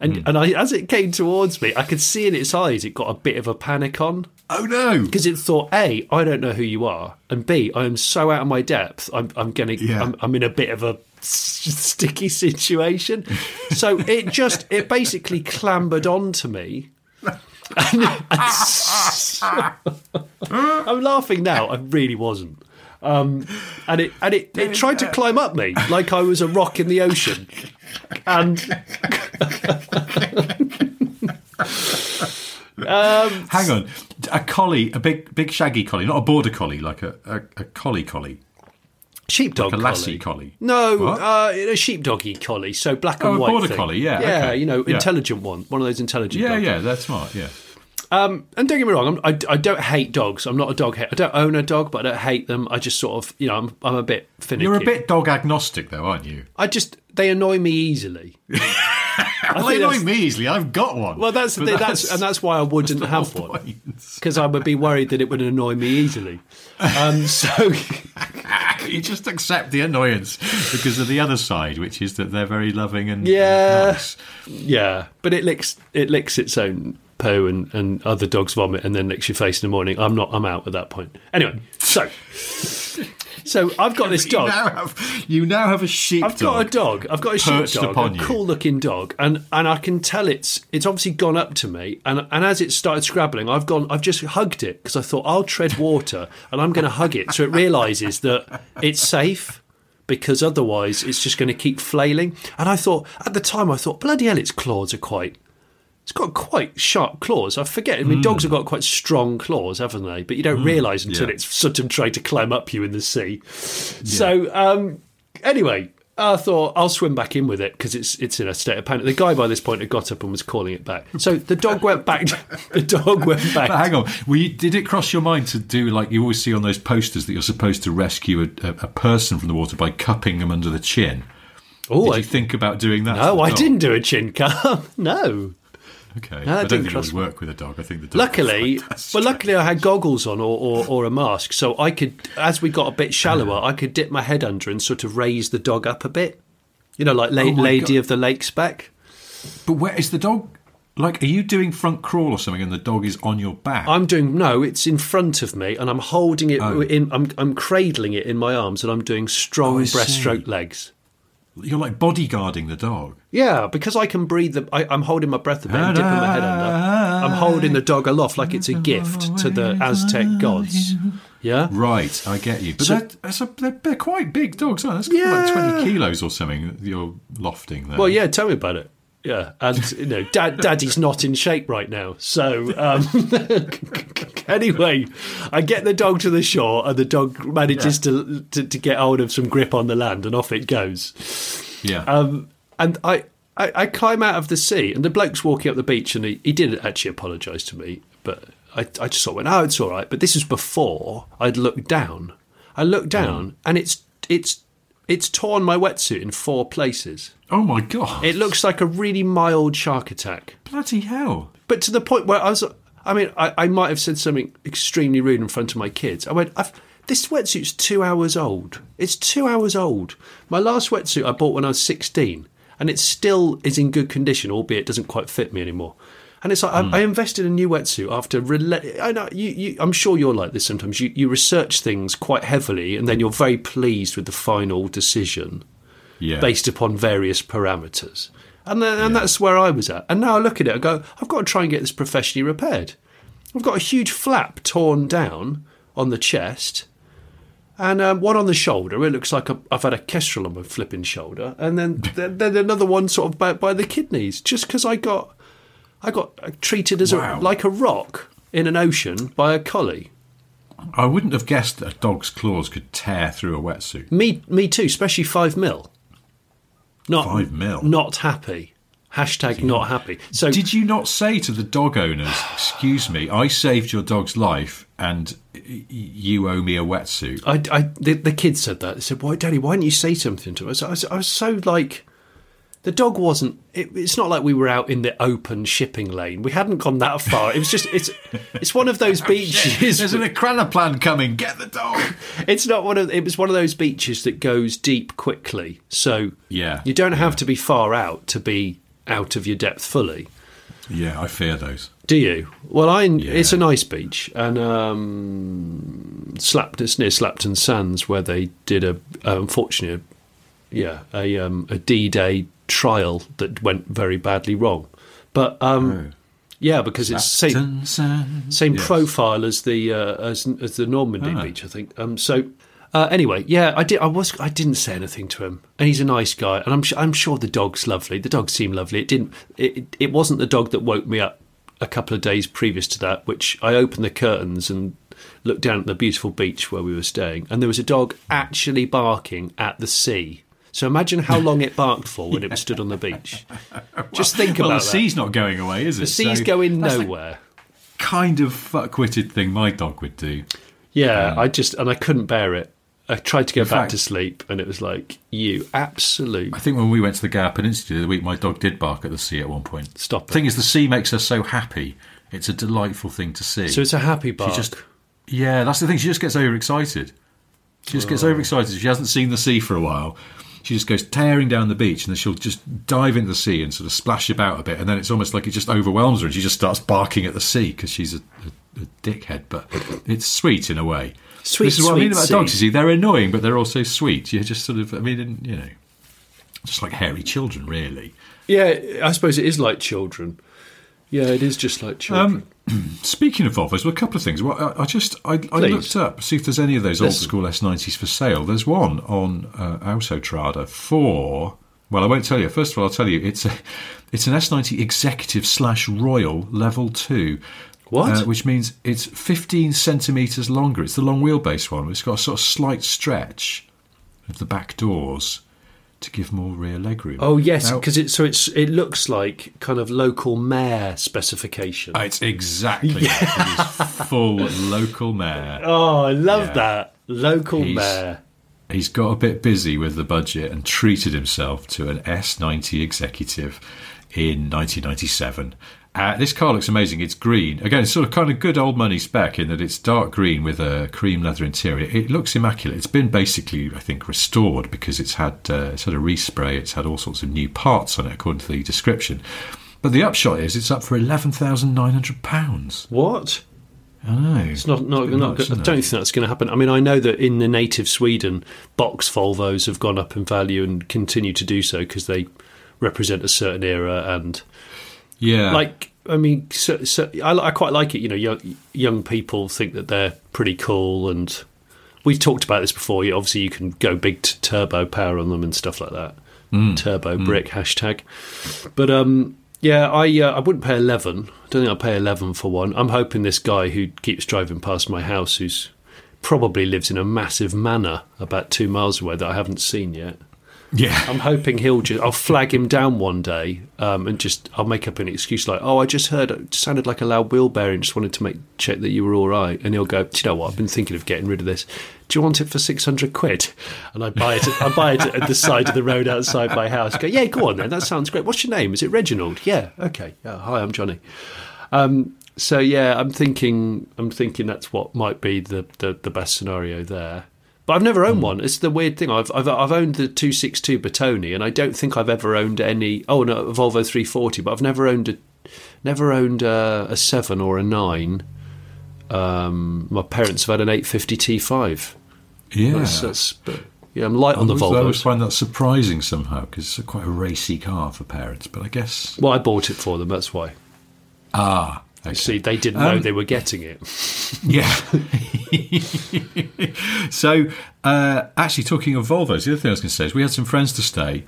and hmm. and I, as it came towards me, I could see in its eyes it got a bit of a panic on Oh no! because it thought a I don't know who you are, and b I am so out of my depth. I'm I'm gonna Yeah. I'm, I'm in a bit of a sticky situation. so it just it basically clambered onto me. And, and I'm laughing now. I really wasn't. Um, and it and it, it tried to climb up me like I was a rock in the ocean, and um, Hang on, a collie, a big, big shaggy collie, not a border collie, like a, a, a collie collie, sheepdog like a lassie collie. collie. No, uh, a sheepdoggy collie, so black and Oh, a white. border thing. collie, yeah, yeah, okay. you know, Yeah. intelligent one, one of those intelligent. Yeah, dogs. yeah, that's smart. Yeah, Um, and don't get me wrong, I'm, I, I don't hate dogs. I'm not a dog hater. I don't own a dog, but I don't hate them. I just sort of, you know, I'm, I'm a bit finicky. you're a bit dog agnostic, though, aren't you? I just they annoy me easily. Well, they annoy me easily. I've got one. Well, that's the But that's, and that's why I wouldn't have one because I would be worried that it would annoy me easily. Um, so you just accept the annoyance because of the other side, which is that they're very loving and Yeah. nice. yeah, but it licks it licks its own poo and, and other dogs vomit and then licks your face in the morning. I'm not. I'm out at that point. Anyway, so so I've got this You dog. now have you now have a sheep. I've got a dog. I've got a sheep upon a cool looking dog, and and I can tell it's it's obviously gone up to me, and and as it started scrabbling, I've gone, I've just hugged it because I thought I'll tread water, and I'm going to hug it so it realizes that it's safe. Because otherwise, it's just going to keep flailing. And I thought at the time, I thought, bloody hell, its claws are quite it's got quite sharp claws. I forget. I mean, dogs have got quite strong claws, haven't they? But you don't realise until yeah. it's sort of trying to climb up you in the sea. So um, anyway, I thought I'll swim back in with it because it's it's in a state of panic. The guy by this point had got up and was calling it back. So the dog went back. the dog went back. But hang on, were you, did it cross your mind to do like you always see on those posters that you're supposed to rescue a, a, person from the water by cupping them under the chin? Oh, did I- you think about doing that? no, I didn't do a chin cup. no. Okay, that I don't think it would work with a dog. I think the dog. Luckily, would find that well, luckily I had goggles on or, or, or a mask, so I could, as we got a bit shallower, I could dip my head under and sort of raise the dog up a bit. You know, like La- Oh Lady God. of the Lake's back. But where is the dog? Like, are you doing front crawl or something, and the dog is on your back? I'm doing no, it's in front of me, and I'm holding it Oh. in. I'm I'm cradling it in my arms, and I'm doing strong Oh, breaststroke legs. You're like bodyguarding the dog. Yeah, because I can breathe. The, I, I'm holding my breath a bit and dipping my head under. I'm holding the dog aloft like it's a gift to the Aztec gods. Yeah. Right, I get you. But So- they're, that's a, they're, they're quite big dogs, aren't they? That's Yeah. like 20 kilos or something that you're lofting there. Well, yeah, tell me about it. Yeah, and you know, Dad, Daddy's not in shape right now. So um, anyway, I get the dog to the shore, and the dog manages to, to to get hold of some grip on the land, and off it goes. Yeah. Um, and I, I I climb out of the sea, and the bloke's walking up the beach, and he, he didn't actually apologise to me, but I I just sort of went, oh, it's all right. But this was before I'd looked down. I looked down, and it's it's it's torn my wetsuit in four places. oh, my God. It looks like a really mild shark attack. Bloody hell. But to the point where I was, I mean, I, I might have said something extremely rude in front of my kids. I went, I've, this wetsuit's two hours old. It's two hours old. My last wetsuit I bought when I was 16, and it still is in good condition, albeit it doesn't quite fit me anymore. And it's like I, I invested in a new wetsuit after. Rela- I know you, you. I'm sure you're like this sometimes. You you research things quite heavily, and then you're very pleased with the final decision Yeah. based upon various parameters. And then, and that's where I was at. And now I look at it, I go, I've got to try and get this professionally repaired. I've got a huge flap torn down on the chest, and um, one on the shoulder. It looks like i I've had a kestrel on my flipping shoulder, and then then, then another one sort of by, by the kidneys, just because I got I got treated as Wow. a, like a rock in an ocean by a collie. I wouldn't have guessed that a dog's claws could tear through a wetsuit. Me me too, especially five mil. Not Five mil? Not happy. Hashtag not happy. So Did you not say to the dog owners, excuse me, I saved your dog's life and you owe me a wetsuit? I, I the, the kids said that. They said, "Why, Daddy? Why didn't you say something to us?" I was, I was so like, the dog wasn't. It, it's not like we were out in the open shipping lane. We hadn't gone that far. It was just it's it's one of those beaches. There's an plan coming. Get the dog. it's not one of. It was one of those beaches that goes deep quickly. So Yeah, you don't have to be far out to be out of your depth fully. Yeah, I fear those. Do you? Well, I it's a nice beach, and um, Slapt, it's near Slapton Sands where they did a uh, unfortunately, yeah, a um, a D Day trial that went very badly wrong. But um, yeah, because it's same same Yes. profile as the uh, as as the Normandy Ah. beach, I think. Um, so Uh, anyway, yeah, I did. I was. I didn't say anything to him, and he's a nice guy, and I'm. su- I'm sure the dog's lovely. The dog seemed lovely. It didn't. It, it wasn't the dog that woke me up a couple of days previous to that, which I opened the curtains and looked down at the beautiful beach where we were staying, and there was a dog actually barking at the sea. So imagine how long it barked for when it was stood on the beach. Just think well, about the that. sea's not going away, is it? the sea's So going nowhere. kind of fuckwitted thing my dog would do. Yeah, um, I just and I couldn't bear it. I tried to go back fact- to sleep, and it was like you absolute. I think when we went to the Gower Peninsula the other week, my dog did bark at the sea at one point. Stop The thing is, the sea makes her so happy. It's a delightful thing to see. So it's a happy bark. She just, yeah, that's the thing. She just gets overexcited. She just Oh. gets overexcited. She hasn't seen the sea for a while. She just goes tearing down the beach, and then she'll just dive into the sea and sort of splash about a bit, and then it's almost like it just overwhelms her, and she just starts barking at the sea because she's a, a, a dickhead. But it's sweet in a way. Sweet, This is what I mean about sea. dogs. You see, they're annoying, but they're also sweet. You just sort of, I mean, you know, just like hairy children, really. yeah, I suppose it is like children. Yeah, it is just like um, children. Speaking of Volvos, well, a couple of things. Well, I, I just I, I looked up see if there's any of those old school S90s for sale. There's one on uh, Autotrader for. Well, I won't tell you. First of all, I'll tell you it's a it's an S90 Executive slash Royal Level Two. What? Uh, which means it's 15 centimeters longer. It's the long wheelbase one. It's got a sort of slight stretch of the back doors to give more rear legroom. oh yes, because it so it's it looks like kind of local mayor specification. Uh, It's exactly that. It is full local mayor. oh, I love Yeah. that local He's- mayor. He's got a bit busy with the budget and treated himself to an S90 executive in 1997. Uh, this car looks amazing. It's green. Again, it's sort of kind of good old money spec in that it's dark green with a cream leather interior. It looks immaculate. It's been basically, I think, restored because it's had uh, it's had a respray. It's had all sorts of new parts on it, according to the description. But the upshot is it's up for eleven thousand nine hundred pounds. What? I know. It's not not, bit not much, I don't it? think that's going to happen. I mean, I know that in the native Sweden, box Volvos have gone up in value and continue to do so because they represent a certain era and Yeah. like I mean, so, so I, I quite like it. You know, young young people think that they're pretty cool, and we've talked about this before. You, obviously, you can go big t- turbo power on them and stuff like that. Turbo brick hashtag. But um, yeah, I uh, I wouldn't pay eleven. I don't think I'd pay eleven for one. I'm hoping this guy who keeps driving past my house, who's probably lives in a massive manor about two miles away that I haven't seen yet. Yeah. I'm hoping he'll just. I'll flag him down one day, um, and just I'll make up an excuse like, "Oh, I just heard it sounded like a loud wheel bearing. Just wanted to make check that you were all right." And he'll go, "Do you know what? I've been thinking of getting rid of this. Do you want it for six hundred quid?" And I buy it. I buy it at the side of the road outside my house. Go, yeah, go on then. That sounds great. What's your name? Is it Reginald? Yeah. Okay. Hi, I'm Johnny. Um, so yeah, I'm thinking. I'm thinking that's what might be the the, the best scenario there. But I've never owned one. It's the weird thing. I've, I've I've owned the two six two Bertone, and I don't think I've ever owned any. Oh no, a Volvo three forty. But I've never owned a never owned a, a seven or a nine. Um, my parents have had an eight fifty T five. yeah. That's, that's but yeah, I'm light on the Volvo. I always find that surprising somehow because it's quite a racy car for parents. But I guess Well, I bought it for them. That's why. ah, okay. See, they didn't know Um, they were getting it. yeah. so uh, actually, talking of Volvos, the other thing I was going to say is we had some friends to stay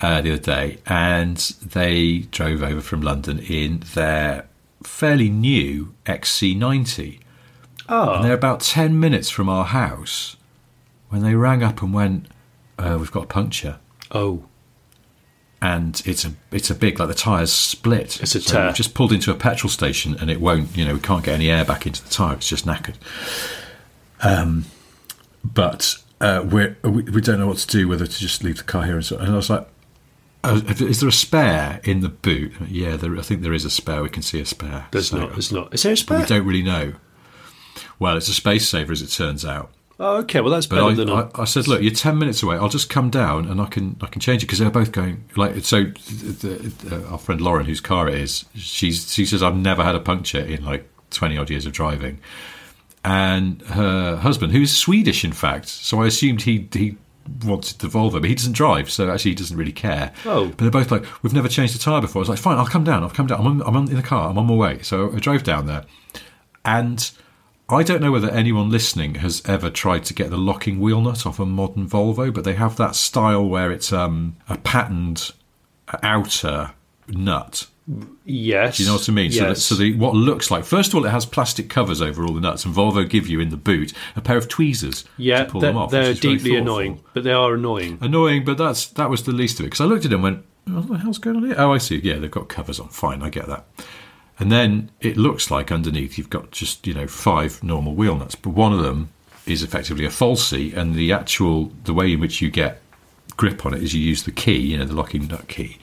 uh, the other day, and they drove over from London in their fairly new XC90. Oh, And they're about 10 minutes from our house when they rang up and went, uh, We've got a puncture. oh, and it's a it's a big like the tires split. It's a So tear. just pulled into a petrol station and it won't. You know, we can't get any air back into the tire. It's just knackered. Um, but uh, we're, we we don't know what to do. Whether to just leave the car here and so. And I was like, oh, is there a spare in the boot? Yeah, there, I think there is a spare. We can see a spare. there's So- not. There's not. Is there a spare? we don't really know. Well, it's a space saver as it turns out. Oh, okay. Well, that's But better I, than I said, look, you're ten minutes away. I'll just come down and I can I can change it because they're both going like so. The, the, uh, our friend Lauren, whose car it is, she's she says I've never had a puncture in like twenty odd years of driving, and her husband, who is Swedish in fact, so I assumed he he wanted the Volvo, but he doesn't drive, so actually he doesn't really care. Oh. but they're both like, we've never changed the tire before. I was like, fine, I'll come down. I'll come down. I'm on, I'm on, in the car. I'm on my way. So I drove down there, and I don't know whether anyone listening has ever tried to get the locking wheel nut off a modern Volvo, but they have that style where it's um, a patterned outer nut. Yes. Do you know what I mean? So, that, Yes. so the, what looks like, first of all, it has plastic covers over all the nuts, and Volvo give you in the boot a pair of tweezers yeah, to pull them off. they're which is very deeply annoying, but they are annoying. Annoying, but that's that was the least of it because I looked at it and went, "What the hell's going on here?" Oh, I see. Yeah, they've got covers on. Fine, I get that. And then it looks like underneath you've got just you know five normal wheel nuts, but one of them is effectively a falsie, and the actual the way in which you get grip on it is you use the key, you know, the locking nut key,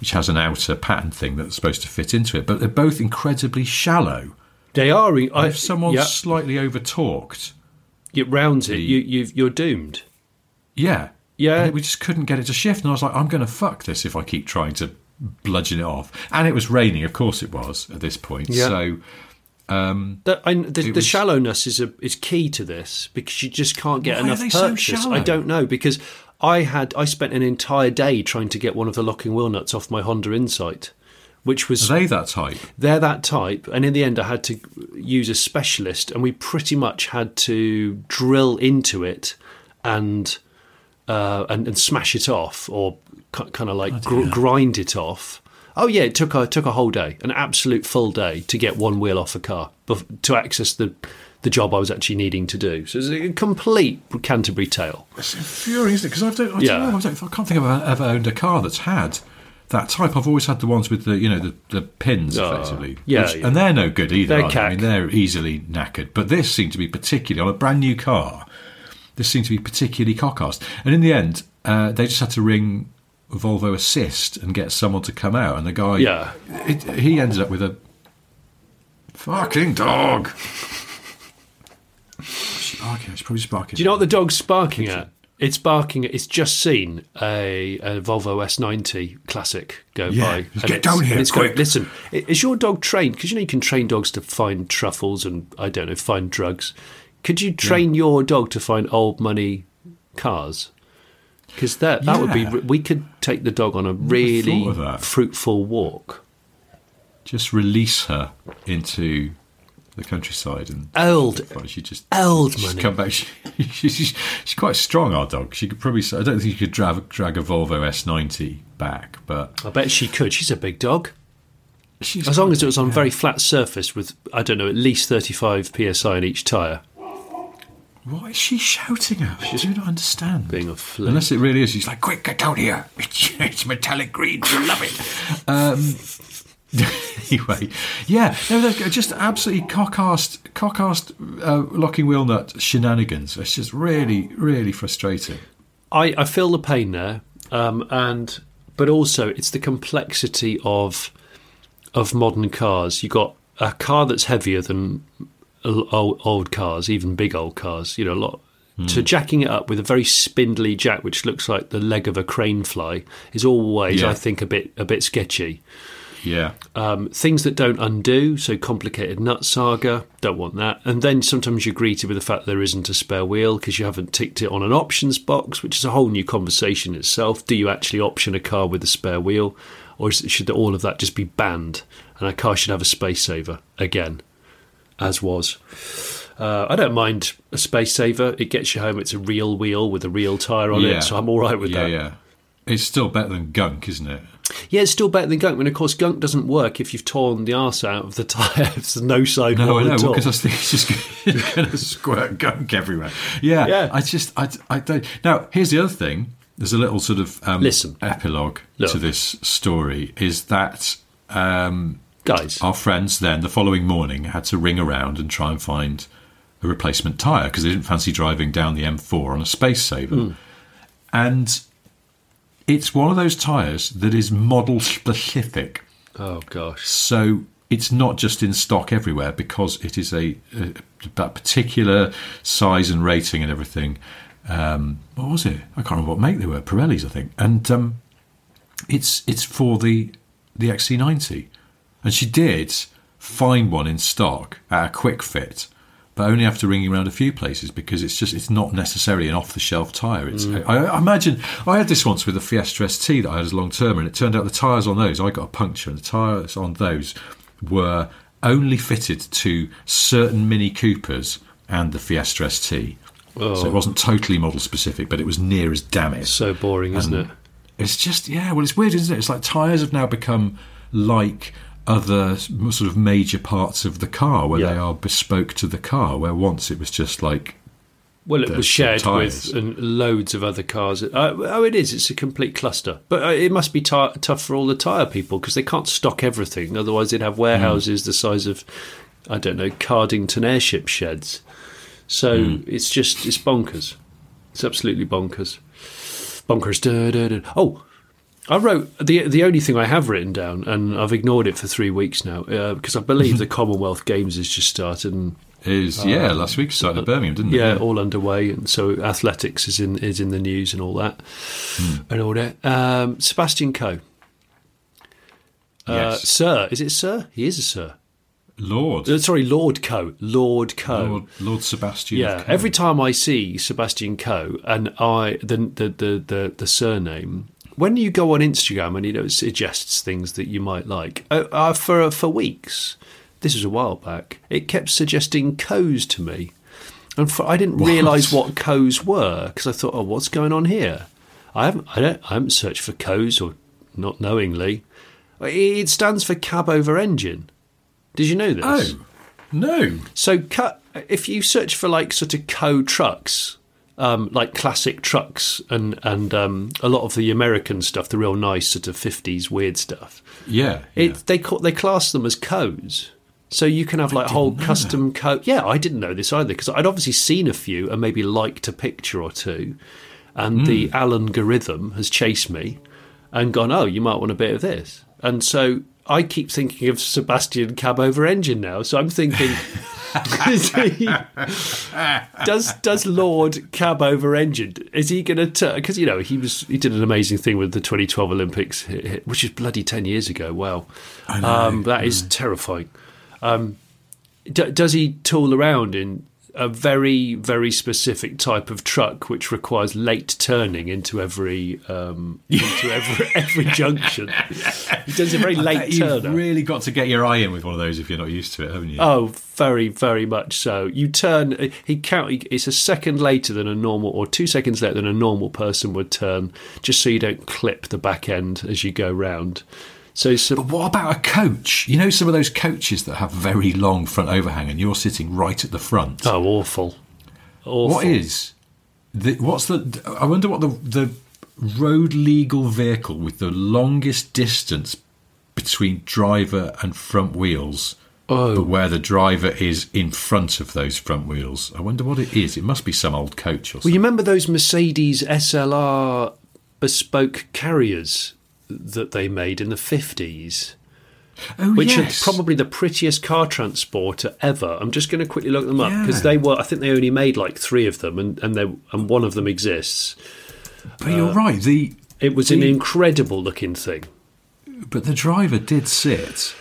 which has an outer pattern thing that's supposed to fit into it. But they're both incredibly shallow. They are. I, If someone's yeah, slightly over torqued, it rounds it. the- You, you, you're doomed. Yeah. Yeah. And we just couldn't get it to shift. And I was like, I'm going to fuck this if I keep trying to bludgeon it off. And it was raining, of course it was at this point. Yeah. So, um, The, I, the, the was- shallowness is a is key to this because you just can't get enough they so purchase. shallow? I don't know because I had I spent an entire day trying to get one of the locking wheel nuts off my Honda Insight, which was are they that type? they're that type, and in the end, I had to use a specialist, and we pretty much had to drill into it and uh, and, and smash it off, or kind of like gr- grind it off. Oh yeah, it took a took a whole day, an absolute full day, to get one wheel off a car bef- to access the the job I was actually needing to do. So it's a complete Canterbury tale. It's infuriating, isn't it? Because I don't, I, Yeah. don't know, I, don't, I can't think of I've ever owned a car that's had that type. I've always had the ones with the, you know, the, the pins, Oh, effectively. yeah, yeah. And they're no good either. They're they? I mean, they're easily knackered. But this seemed to be particularly, on a brand new car, this seemed to be particularly cock-assed. And in the end, uh, they just had to ring Volvo Assist and get someone to come out. And the guy, Yeah. it, he ended up with a fucking dog. She's barking. She's probably barking. Do you know what the dog's barking at? It's barking. It's just seen a, a Volvo S90 Classic go Yeah, by. get it's- down here, it's going, quick. Listen, is your dog trained? Because you know you can train dogs to find truffles and I don't know find drugs. Could you train your dog to find old money cars? Because that that would be. We could take the dog on a really thought of that. fruitful walk. just release her into the countryside and Old, she just old she's money. come back. She, she's, she's, she's quite strong. Our dog. She could probably. I don't think she could drag drag a Volvo S90 back, but I bet she could. She's a big dog. she's As long as it was on a very flat surface with I don't know at least thirty five psi in each tire. What is she shouting at? I do not understand. Being a flea. Unless it really is. She's like, quick, get down here. It's, it's metallic green. You love it. Um, anyway, yeah. No, they're just absolutely cock-assed, cock-assed uh, locking wheel nut shenanigans. It's just really, really frustrating. I, I feel the pain there, um, and but also it's the complexity of of modern cars. You got a car that's heavier than old, old cars, even big old cars. You know, a lot. To jacking it up with a very spindly jack, which looks like the leg of a crane fly, is always, Yeah. I think, a bit a bit sketchy. Yeah. Um, things that don't undo, so complicated nut saga, don't want that. And then sometimes you're greeted with the fact there isn't a spare wheel because you haven't ticked it on an options box, which is a whole new conversation itself. Do you actually option a car with a spare wheel, or is, should all of that just be banned? And a car should have a space saver again, as was. Uh, I don't mind a space saver. It gets you home. It's a real wheel with a real tyre on yeah. it, so I'm all right with yeah, that. Yeah, It's still better than gunk, isn't it? Yeah, it's still better than gunk. When of course gunk doesn't work if you've torn the arse out of the tyre. There's no side No, I know because I think it's just going to squirt gunk everywhere. Yeah, Yeah. I just, I, I don't. Now, here's the other thing. There's a little sort of um, Listen. epilogue Look. to this story. Is that um, Guys, our friends then the following morning had to ring around and try and find a replacement tyre because they didn't fancy driving down the M4 on a space saver. Hmm. And it's one of those tyres that is model specific. oh gosh, So it's not just in stock everywhere because it is a, a that particular size and rating and everything. Um, what was it? I can't remember what make they were. Pirellis, I think. And um, it's it's for the the XC90, and she did find one in stock at a Kwik Fit. But only after ringing around a few places because it's just it's not necessarily an off the shelf tyre. It's mm. I, I imagine I had this once with a Fiesta ST that I had as long term, and it turned out the tyres on those I got a puncture, and the tyres on those were only fitted to certain Mini Coopers and the Fiesta ST. So it oh. wasn't totally model specific, but it was near as damn it. So boring, isn't And it? It's just yeah. Well, it's weird, isn't it? It's like tires have now become like other sort of major parts of the car, where Yeah. they are bespoke to the car. Where once it was just like Well, it was shared with and loads of other cars. Uh, oh, it is. It's a complete cluster. But uh, it must be ti tough for all the tyre people because they can't stock everything. Otherwise, they'd have warehouses the size of, I don't know, Cardington airship sheds. So it's just, it's bonkers. It's absolutely bonkers. Bonkers. Da, da, da. Oh, I wrote the the only thing I have written down, and I've ignored it for three weeks now uh, because I believe the Commonwealth Games has just started, and is yeah. Last week started at Birmingham, didn't yeah, it? all underway, and so athletics is in is in the news and all that, Hmm. and all that. Um, Sebastian Coe, uh, Yes. Sir, is it Sir? He is a Sir. Lord, Uh, sorry, Lord Coe, Lord Coe. Lord, Lord Sebastian. Yeah, Coe. every time I see Sebastian Coe and I the the the the, the surname. When you go on Instagram and you know it suggests things that you might like, uh, uh, for for weeks, this was a while back. It kept suggesting coes to me, and for, I didn't realise what coes were because I thought, oh, what's going on here? I haven't I don't I haven't searched for coes or not knowingly. It stands for cab over engine. Did you know this? Oh no, So, if you search for like sort of co trucks, um, like classic trucks, and and um, a lot of the American stuff, the real nice sort of fifties weird stuff, yeah, it they call, they class them as codes. So you can have like whole custom code. Yeah, I didn't know this either because I'd obviously seen a few and maybe liked a picture or two, and the algorithm has chased me and gone, oh, you might want a bit of this, and so. I keep thinking of Sebastian Cab over engine now, so I'm thinking, is he, does does Lord cab over engine? Is he going to turn? Because you know he was he did an amazing thing with the 2012 Olympics, which is bloody ten years ago. Wow, um, that is terrifying. Um, d- does he tool around in a very very specific type of truck, which requires late turning into every um, into every every junction? He does a very late You've turner. really got to get your eye in with one of those if you're not used to it, haven't you? Oh, very, very much so. You turn. He count. It's a second later than a normal, or two seconds later than a normal person would turn, just so you don't clip the back end as you go round. So, so But what about a coach? You know, some of those coaches that have very long front overhang, and you're sitting right at the front. oh, awful. Awful. What is the? What's the? I wonder what the the road legal vehicle with the longest distance between driver and front wheels. Oh. But where the driver is in front of those front wheels. I wonder what it is. It must be some old coach or Well, you remember those Mercedes SLR bespoke carriers that they made in the fifties? oh, which yes. are probably the prettiest car transporter ever. I'm just going to quickly look them up because Yeah. they were. I think they only made like three of them, and and they and one of them exists. But you're uh, right. The It was an incredible looking thing. but the driver did sit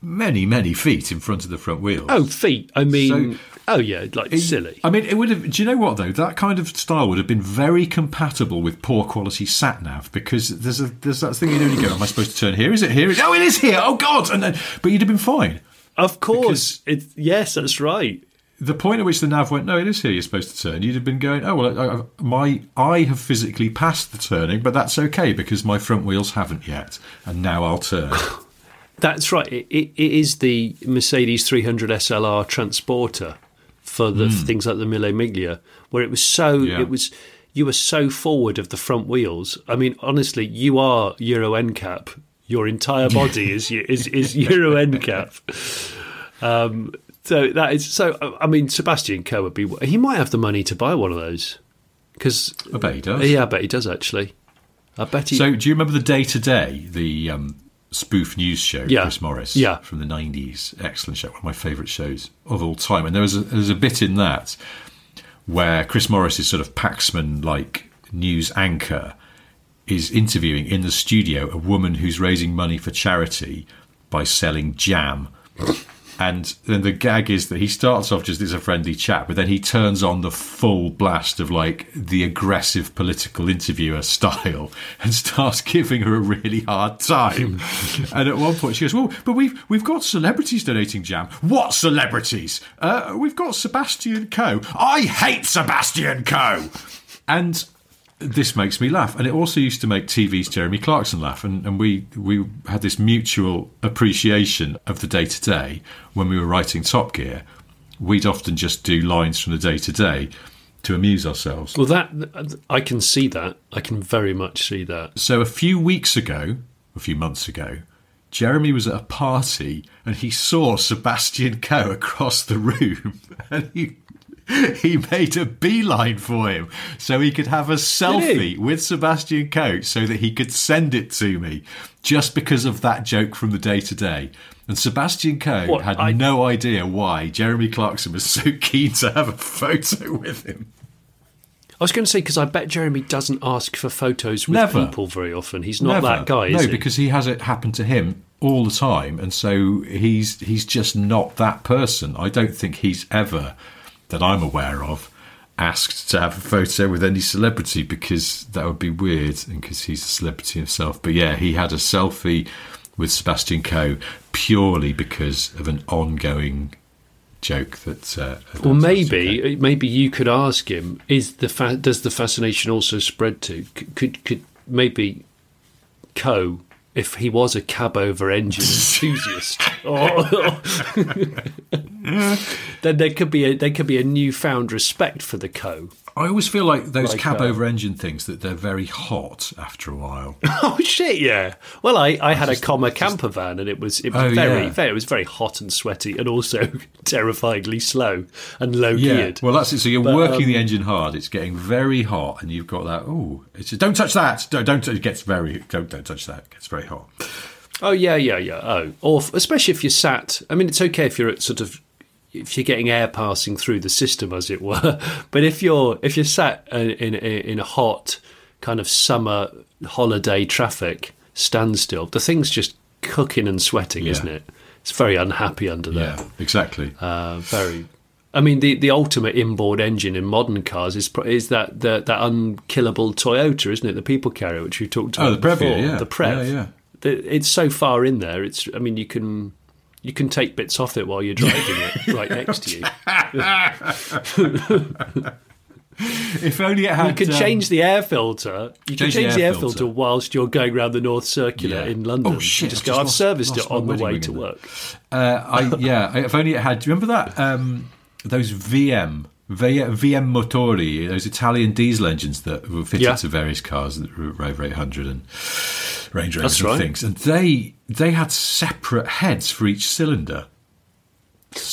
many many feet in front of the front wheels. Oh, feet. I mean, So- oh yeah, like silly. I mean, it would have. Do you know what though? That kind of style would have been very compatible with poor quality sat nav because there's a there's that thing you know. You go, am I supposed to turn here? Is it here? Is- Oh, it is here. Oh God! And then, but you'd have been fine. Of course, it, yes, that's right. The point at which the nav went, no, it is here. You're supposed to turn. You'd have been going, oh well, I, I, my I have physically passed the turning, but that's okay because my front wheels haven't yet, and now I'll turn. That's right. It, it, it is the Mercedes 300 SLR transporter for the things like the Mille Miglia, where it was so Yeah. it was you were so forward of the front wheels. I mean, honestly, you are Euro NCAP. Your entire body is is is Euro NCAP. Um, so that is so. I mean, Sebastian Coe would be. He might have the money to buy one of those because I bet he does. yeah, I bet he does actually. I bet he. So, do you remember the Day Today, the um, spoof news show, Yeah. Chris Morris, Yeah. from the nineties? Excellent show, one of my favourite shows of all time. And there was a, there was a bit in that where Chris Morris is sort of Paxman like news anchor is interviewing in the studio a woman who's raising money for charity by selling jam. And then the gag is that he starts off just as a friendly chat, but then he turns on the full blast of like the aggressive political interviewer style and starts giving her a really hard time. and at one point she goes, "Well, but we've we've got celebrities donating jam. What celebrities? Uh, we've got Sebastian Coe. I hate Sebastian Coe." And this makes me laugh, and it also used to make TV's Jeremy Clarkson laugh, and, and we we had this mutual appreciation of the Day Today when we were writing Top Gear. We'd often just do lines from the Day Today to amuse ourselves. Well, that I can see that. I can very much see that. So a few weeks ago, a few months ago, Jeremy was at a party and he saw Sebastian Coe across the room, and he he made a beeline for him so he could have a selfie with Sebastian Coe so that he could send it to me just because of that joke from the Day Today. And Sebastian Coe What, had I- no idea why Jeremy Clarkson was so keen to have a photo with him. I was going to say because I bet Jeremy doesn't ask for photos with Never. people very often. He's not Never. that guy, no, he? because he has it happen to him all the time, and so he's he's just not that person. I don't think he's ever, that I'm aware of, asked to have a photo with any celebrity because that would be weird, and because he's a celebrity himself. But yeah, he had a selfie with Sebastian Coe purely because of an ongoing joke that. Uh, Well, maybe maybe you could ask him: Is the fa- does the fascination also spread to c- could could maybe Co if he was a cab over engine enthusiast, or, then there could be a there could be a newfound respect for the Co. I always feel like those Like, cab uh, over engine things that they're very hot after a while. Oh shit! Yeah. Well, I, I had a Commer camper van, and it was it was Oh, very, yeah. very it was very hot and sweaty, and also terrifyingly slow and low Yeah. geared. Well, that's it. So you're But, working um, the engine hard. It's getting very hot, and you've got that. Oh, it's don't touch that. Don't. don't it gets very. Don't. Don't touch that. It gets very hot. Oh yeah, yeah, yeah. Oh, or f- especially if you're sat. I mean, it's okay if you're at sort of if you're getting air passing through the system, as it were. But if you're if you're sat uh, in in, in a hot kind of summer holiday traffic standstill, the thing's just cooking and sweating, Yeah. isn't it? It's very unhappy under there. Yeah. Exactly. Uh, very. I mean, the, the ultimate inboard engine in modern cars is is that the, that unkillable Toyota, isn't it? The people carrier, which we talked about. Oh, the Previa, before, yeah. the Prev. Yeah, yeah. The- it's so far in there. It's. I mean, you can you can take bits off it while you're driving it right next to you. if only it had. You can um, change the air filter. You can change the change the air air filter filter. whilst you're going around the North Circular Yeah. in London. Oh, shit, You just I've go. just I've lost- serviced lost it on the way to work. Uh, I yeah. If only it had. Do you remember that? Um, those VM. VM Motori, those Italian diesel engines that were fitted Yeah. to various cars, Rover 800 and Range Rovers That's and right. things, and they they had separate heads for each cylinder.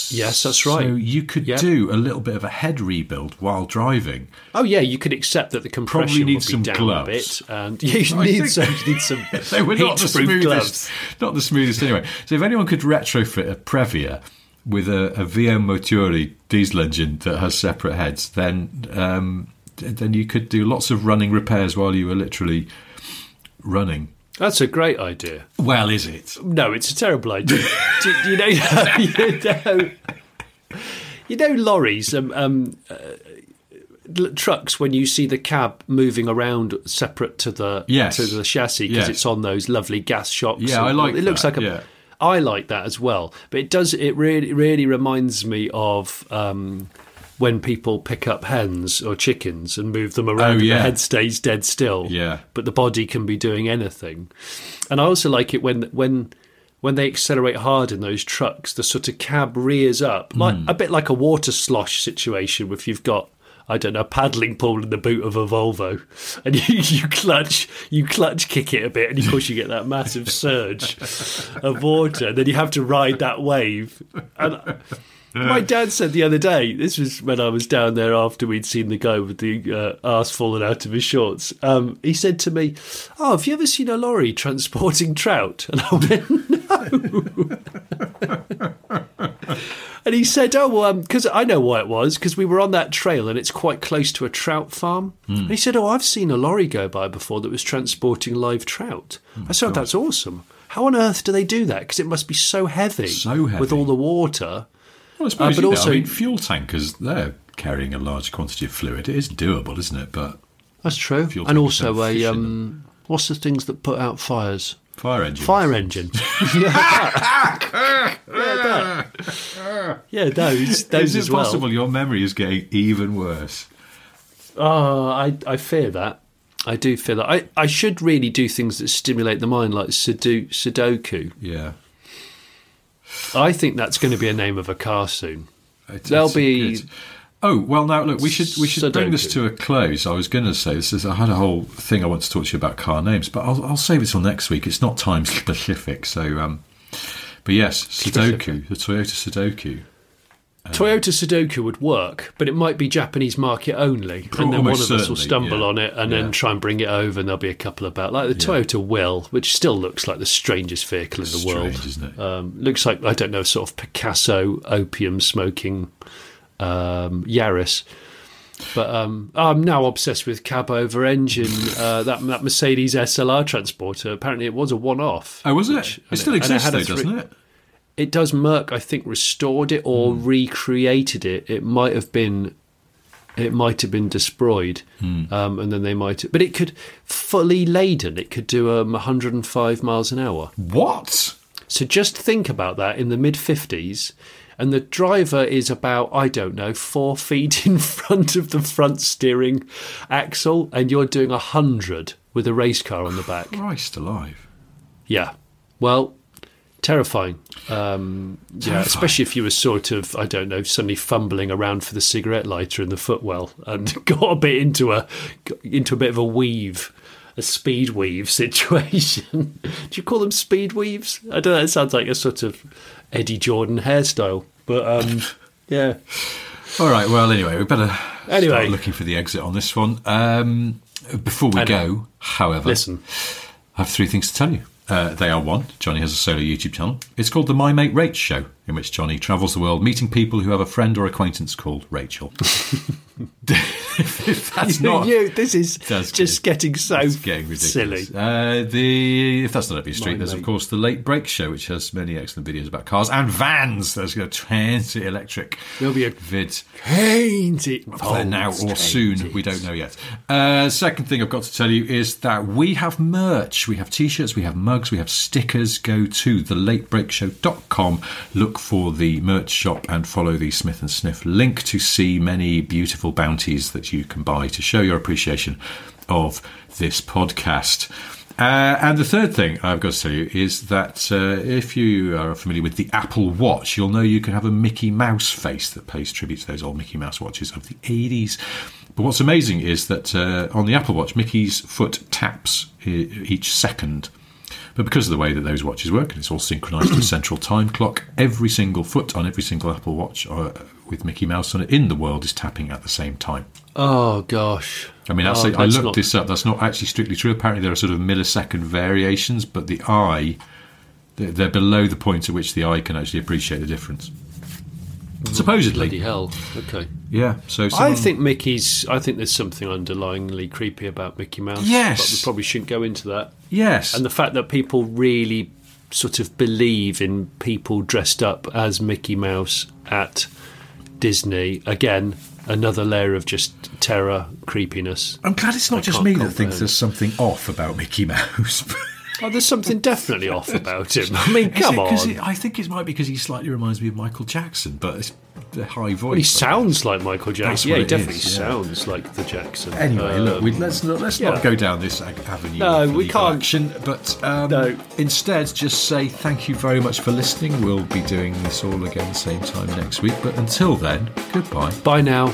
Yes, that's right. So you could do a little bit of a head rebuild while driving. Oh yeah, you could accept that the compression Probably need would be some down gloves. a bit, and yeah, you I need some, you need some they were not the smoothest, gloves. not the smoothest anyway. So if anyone could retrofit a Previa with a, a VM Motori diesel engine that has separate heads, then um, then you could do lots of running repairs while you were literally running. That's a great idea. Well, is it? No, it's a terrible idea. do, do you know? You know, you know lorries, um, um, uh, trucks. When you see the cab moving around separate to the Yes. to the chassis because Yes. it's on those lovely gas shocks. Yeah, and I like It looks that, like a. yeah. I like that as well, but it does. It really, really reminds me of. Um, when people pick up hens or chickens and move them around, Oh, and yeah. the head stays dead still Yeah. but the body can be doing anything. And I also like it when when when they accelerate hard in those trucks, the sort of cab rears up, like Hmm. a bit like a water slosh situation. If you've got I don't know, paddling pool in the boot of a Volvo, and you, you clutch, you clutch kick it a bit, and of course you get that massive surge of water. And then you have to ride that wave. And my dad said the other day, this was when I was down there after we'd seen the guy with the uh, arse falling out of his shorts. Um, he said to me, "Oh, have you ever seen a lorry transporting trout?" And I went, "No." And he said, "Oh, well, um, because I know why it was because we were on that trail and it's quite close to a trout farm." Hmm. And he said, "Oh, I've seen a lorry go by before that was transporting live trout." Oh I said, oh, "That's awesome." How on earth do they do that? Because it must be so heavy, So heavy. with all the water. Well, I suppose, uh, but you know, also- I mean, fuel tankers, they're carrying a large quantity of fluid. It is doable, isn't it? But That's true. And also a um, what's the things that put out fires? Fire engine. Fire engine. yeah, that. yeah, those, those Is as well. possible your memory is getting even worse? Oh, I, I fear that. I do fear that. I, I should really do things that stimulate the mind, like Sudo- Sudoku. Yeah. I think that's going to be a name of a car soon. It- There'll it's be-. Oh well, now look, we should we should bring this to a close. I was going to say this is. I had a whole thing I want to talk to you about car names, but I'll, I'll save it till next week. It's not time specific, so. Um, but yes, Sudoku, the Toyota Sudoku. Toyota Sudoku would work, but it might be Japanese market only, and then one of us will stumble yeah. on it and Yeah. then try and bring it over, and there'll be a couple about like the Toyota Will, which still looks like the strangest vehicle in the Strange, world. isn't it? Um, looks like I don't know, sort of Picasso opium smoking um, Yaris. But um, I'm now obsessed with cab over engine. Uh, that that Mercedes SLR transporter. Apparently, it was a one-off. Oh, was it? which- it still and exists, though, three- doesn't it? it does Merc, I think, restored it or Hmm. recreated it. It might have been, it might have been destroyed, Hmm. um, and then they might. Have, But it could fully laden. It could do um, 105 miles an hour. What? So just think about that in the mid 50s, and the driver is about I don't know four feet in front of the front steering axle, and you're doing a hundred with a race car on the back. Christ alive! Yeah. Well, terrifying. Um, yeah, especially if you were sort of, I don't know, suddenly fumbling around for the cigarette lighter in the footwell and got a bit into a into a bit of a weave, a speed weave situation. Do you call them speed weaves? I don't know. It sounds like a sort of Eddie Jordan hairstyle, but um, yeah. All right. Well, anyway, we better Anyway. start looking for the exit on this one. Um, before we go, however, Listen, I have three things to tell you. Uh, they are one, Jonny has a solo YouTube channel. It's called The My Mate Rach Show, in which Jonny travels the world meeting people who have a friend or acquaintance called Rachel. if that's not. you, this is just good. getting so It's getting ridiculous. silly. Uh, the if that's not up your street, My there's of course the Late Brake Show, which has many excellent videos about cars and vans. There's a transit electric. There'll be a vid paint it. there now or soon. We don't know yet. Uh, second thing I've got to tell you is that we have merch. We have t-shirts, we have mugs, we have stickers. Go to thelatebrakeshow.com, look for the merch shop and follow the Smith and Sniff link to see many beautiful bounties that you can buy to show your appreciation of this podcast. Uh, and the third thing I've got to tell you is that uh, if you are familiar with the Apple Watch, you'll know you can have a Mickey Mouse face that pays tribute to those old Mickey Mouse watches of the 80s. But what's amazing is that uh, on the Apple Watch, Mickey's foot taps e- each second. But because of the way that those watches work, and it's all synchronized to a central time clock, every single foot on every single Apple Watch uh, with Mickey Mouse on it in the world is tapping at the same time. Oh gosh. I mean, that's Oh, I looked not- this up. That's not actually strictly true. Apparently, there are sort of millisecond variations, but the eye, they're below the point at which the eye can actually appreciate the difference. Supposedly, Bloody hell. Okay. yeah. So I think Mickey's. I think there's something underlyingly creepy about Mickey Mouse. Yes. but we probably shouldn't go into that. yes, And the fact that people really sort of believe in people dressed up as Mickey Mouse at Disney again. Another layer of just terror, creepiness. I'm glad it's not I just me that thinks there's something off about Mickey Mouse. Oh, there's something definitely off about him. I mean, come on. it- I think it might be because he slightly reminds me of Michael Jackson, but it's the high voice. Well, he sounds like Michael Jackson. Yeah, he definitely is, yeah. sounds like the Jackson. Anyway, look, Um, we, let's not let's yeah. not go down this avenue. No, we can't. Action, but um, No. instead, just say thank you very much for listening. We'll be doing this all again same time next week. But until then, goodbye. Bye now.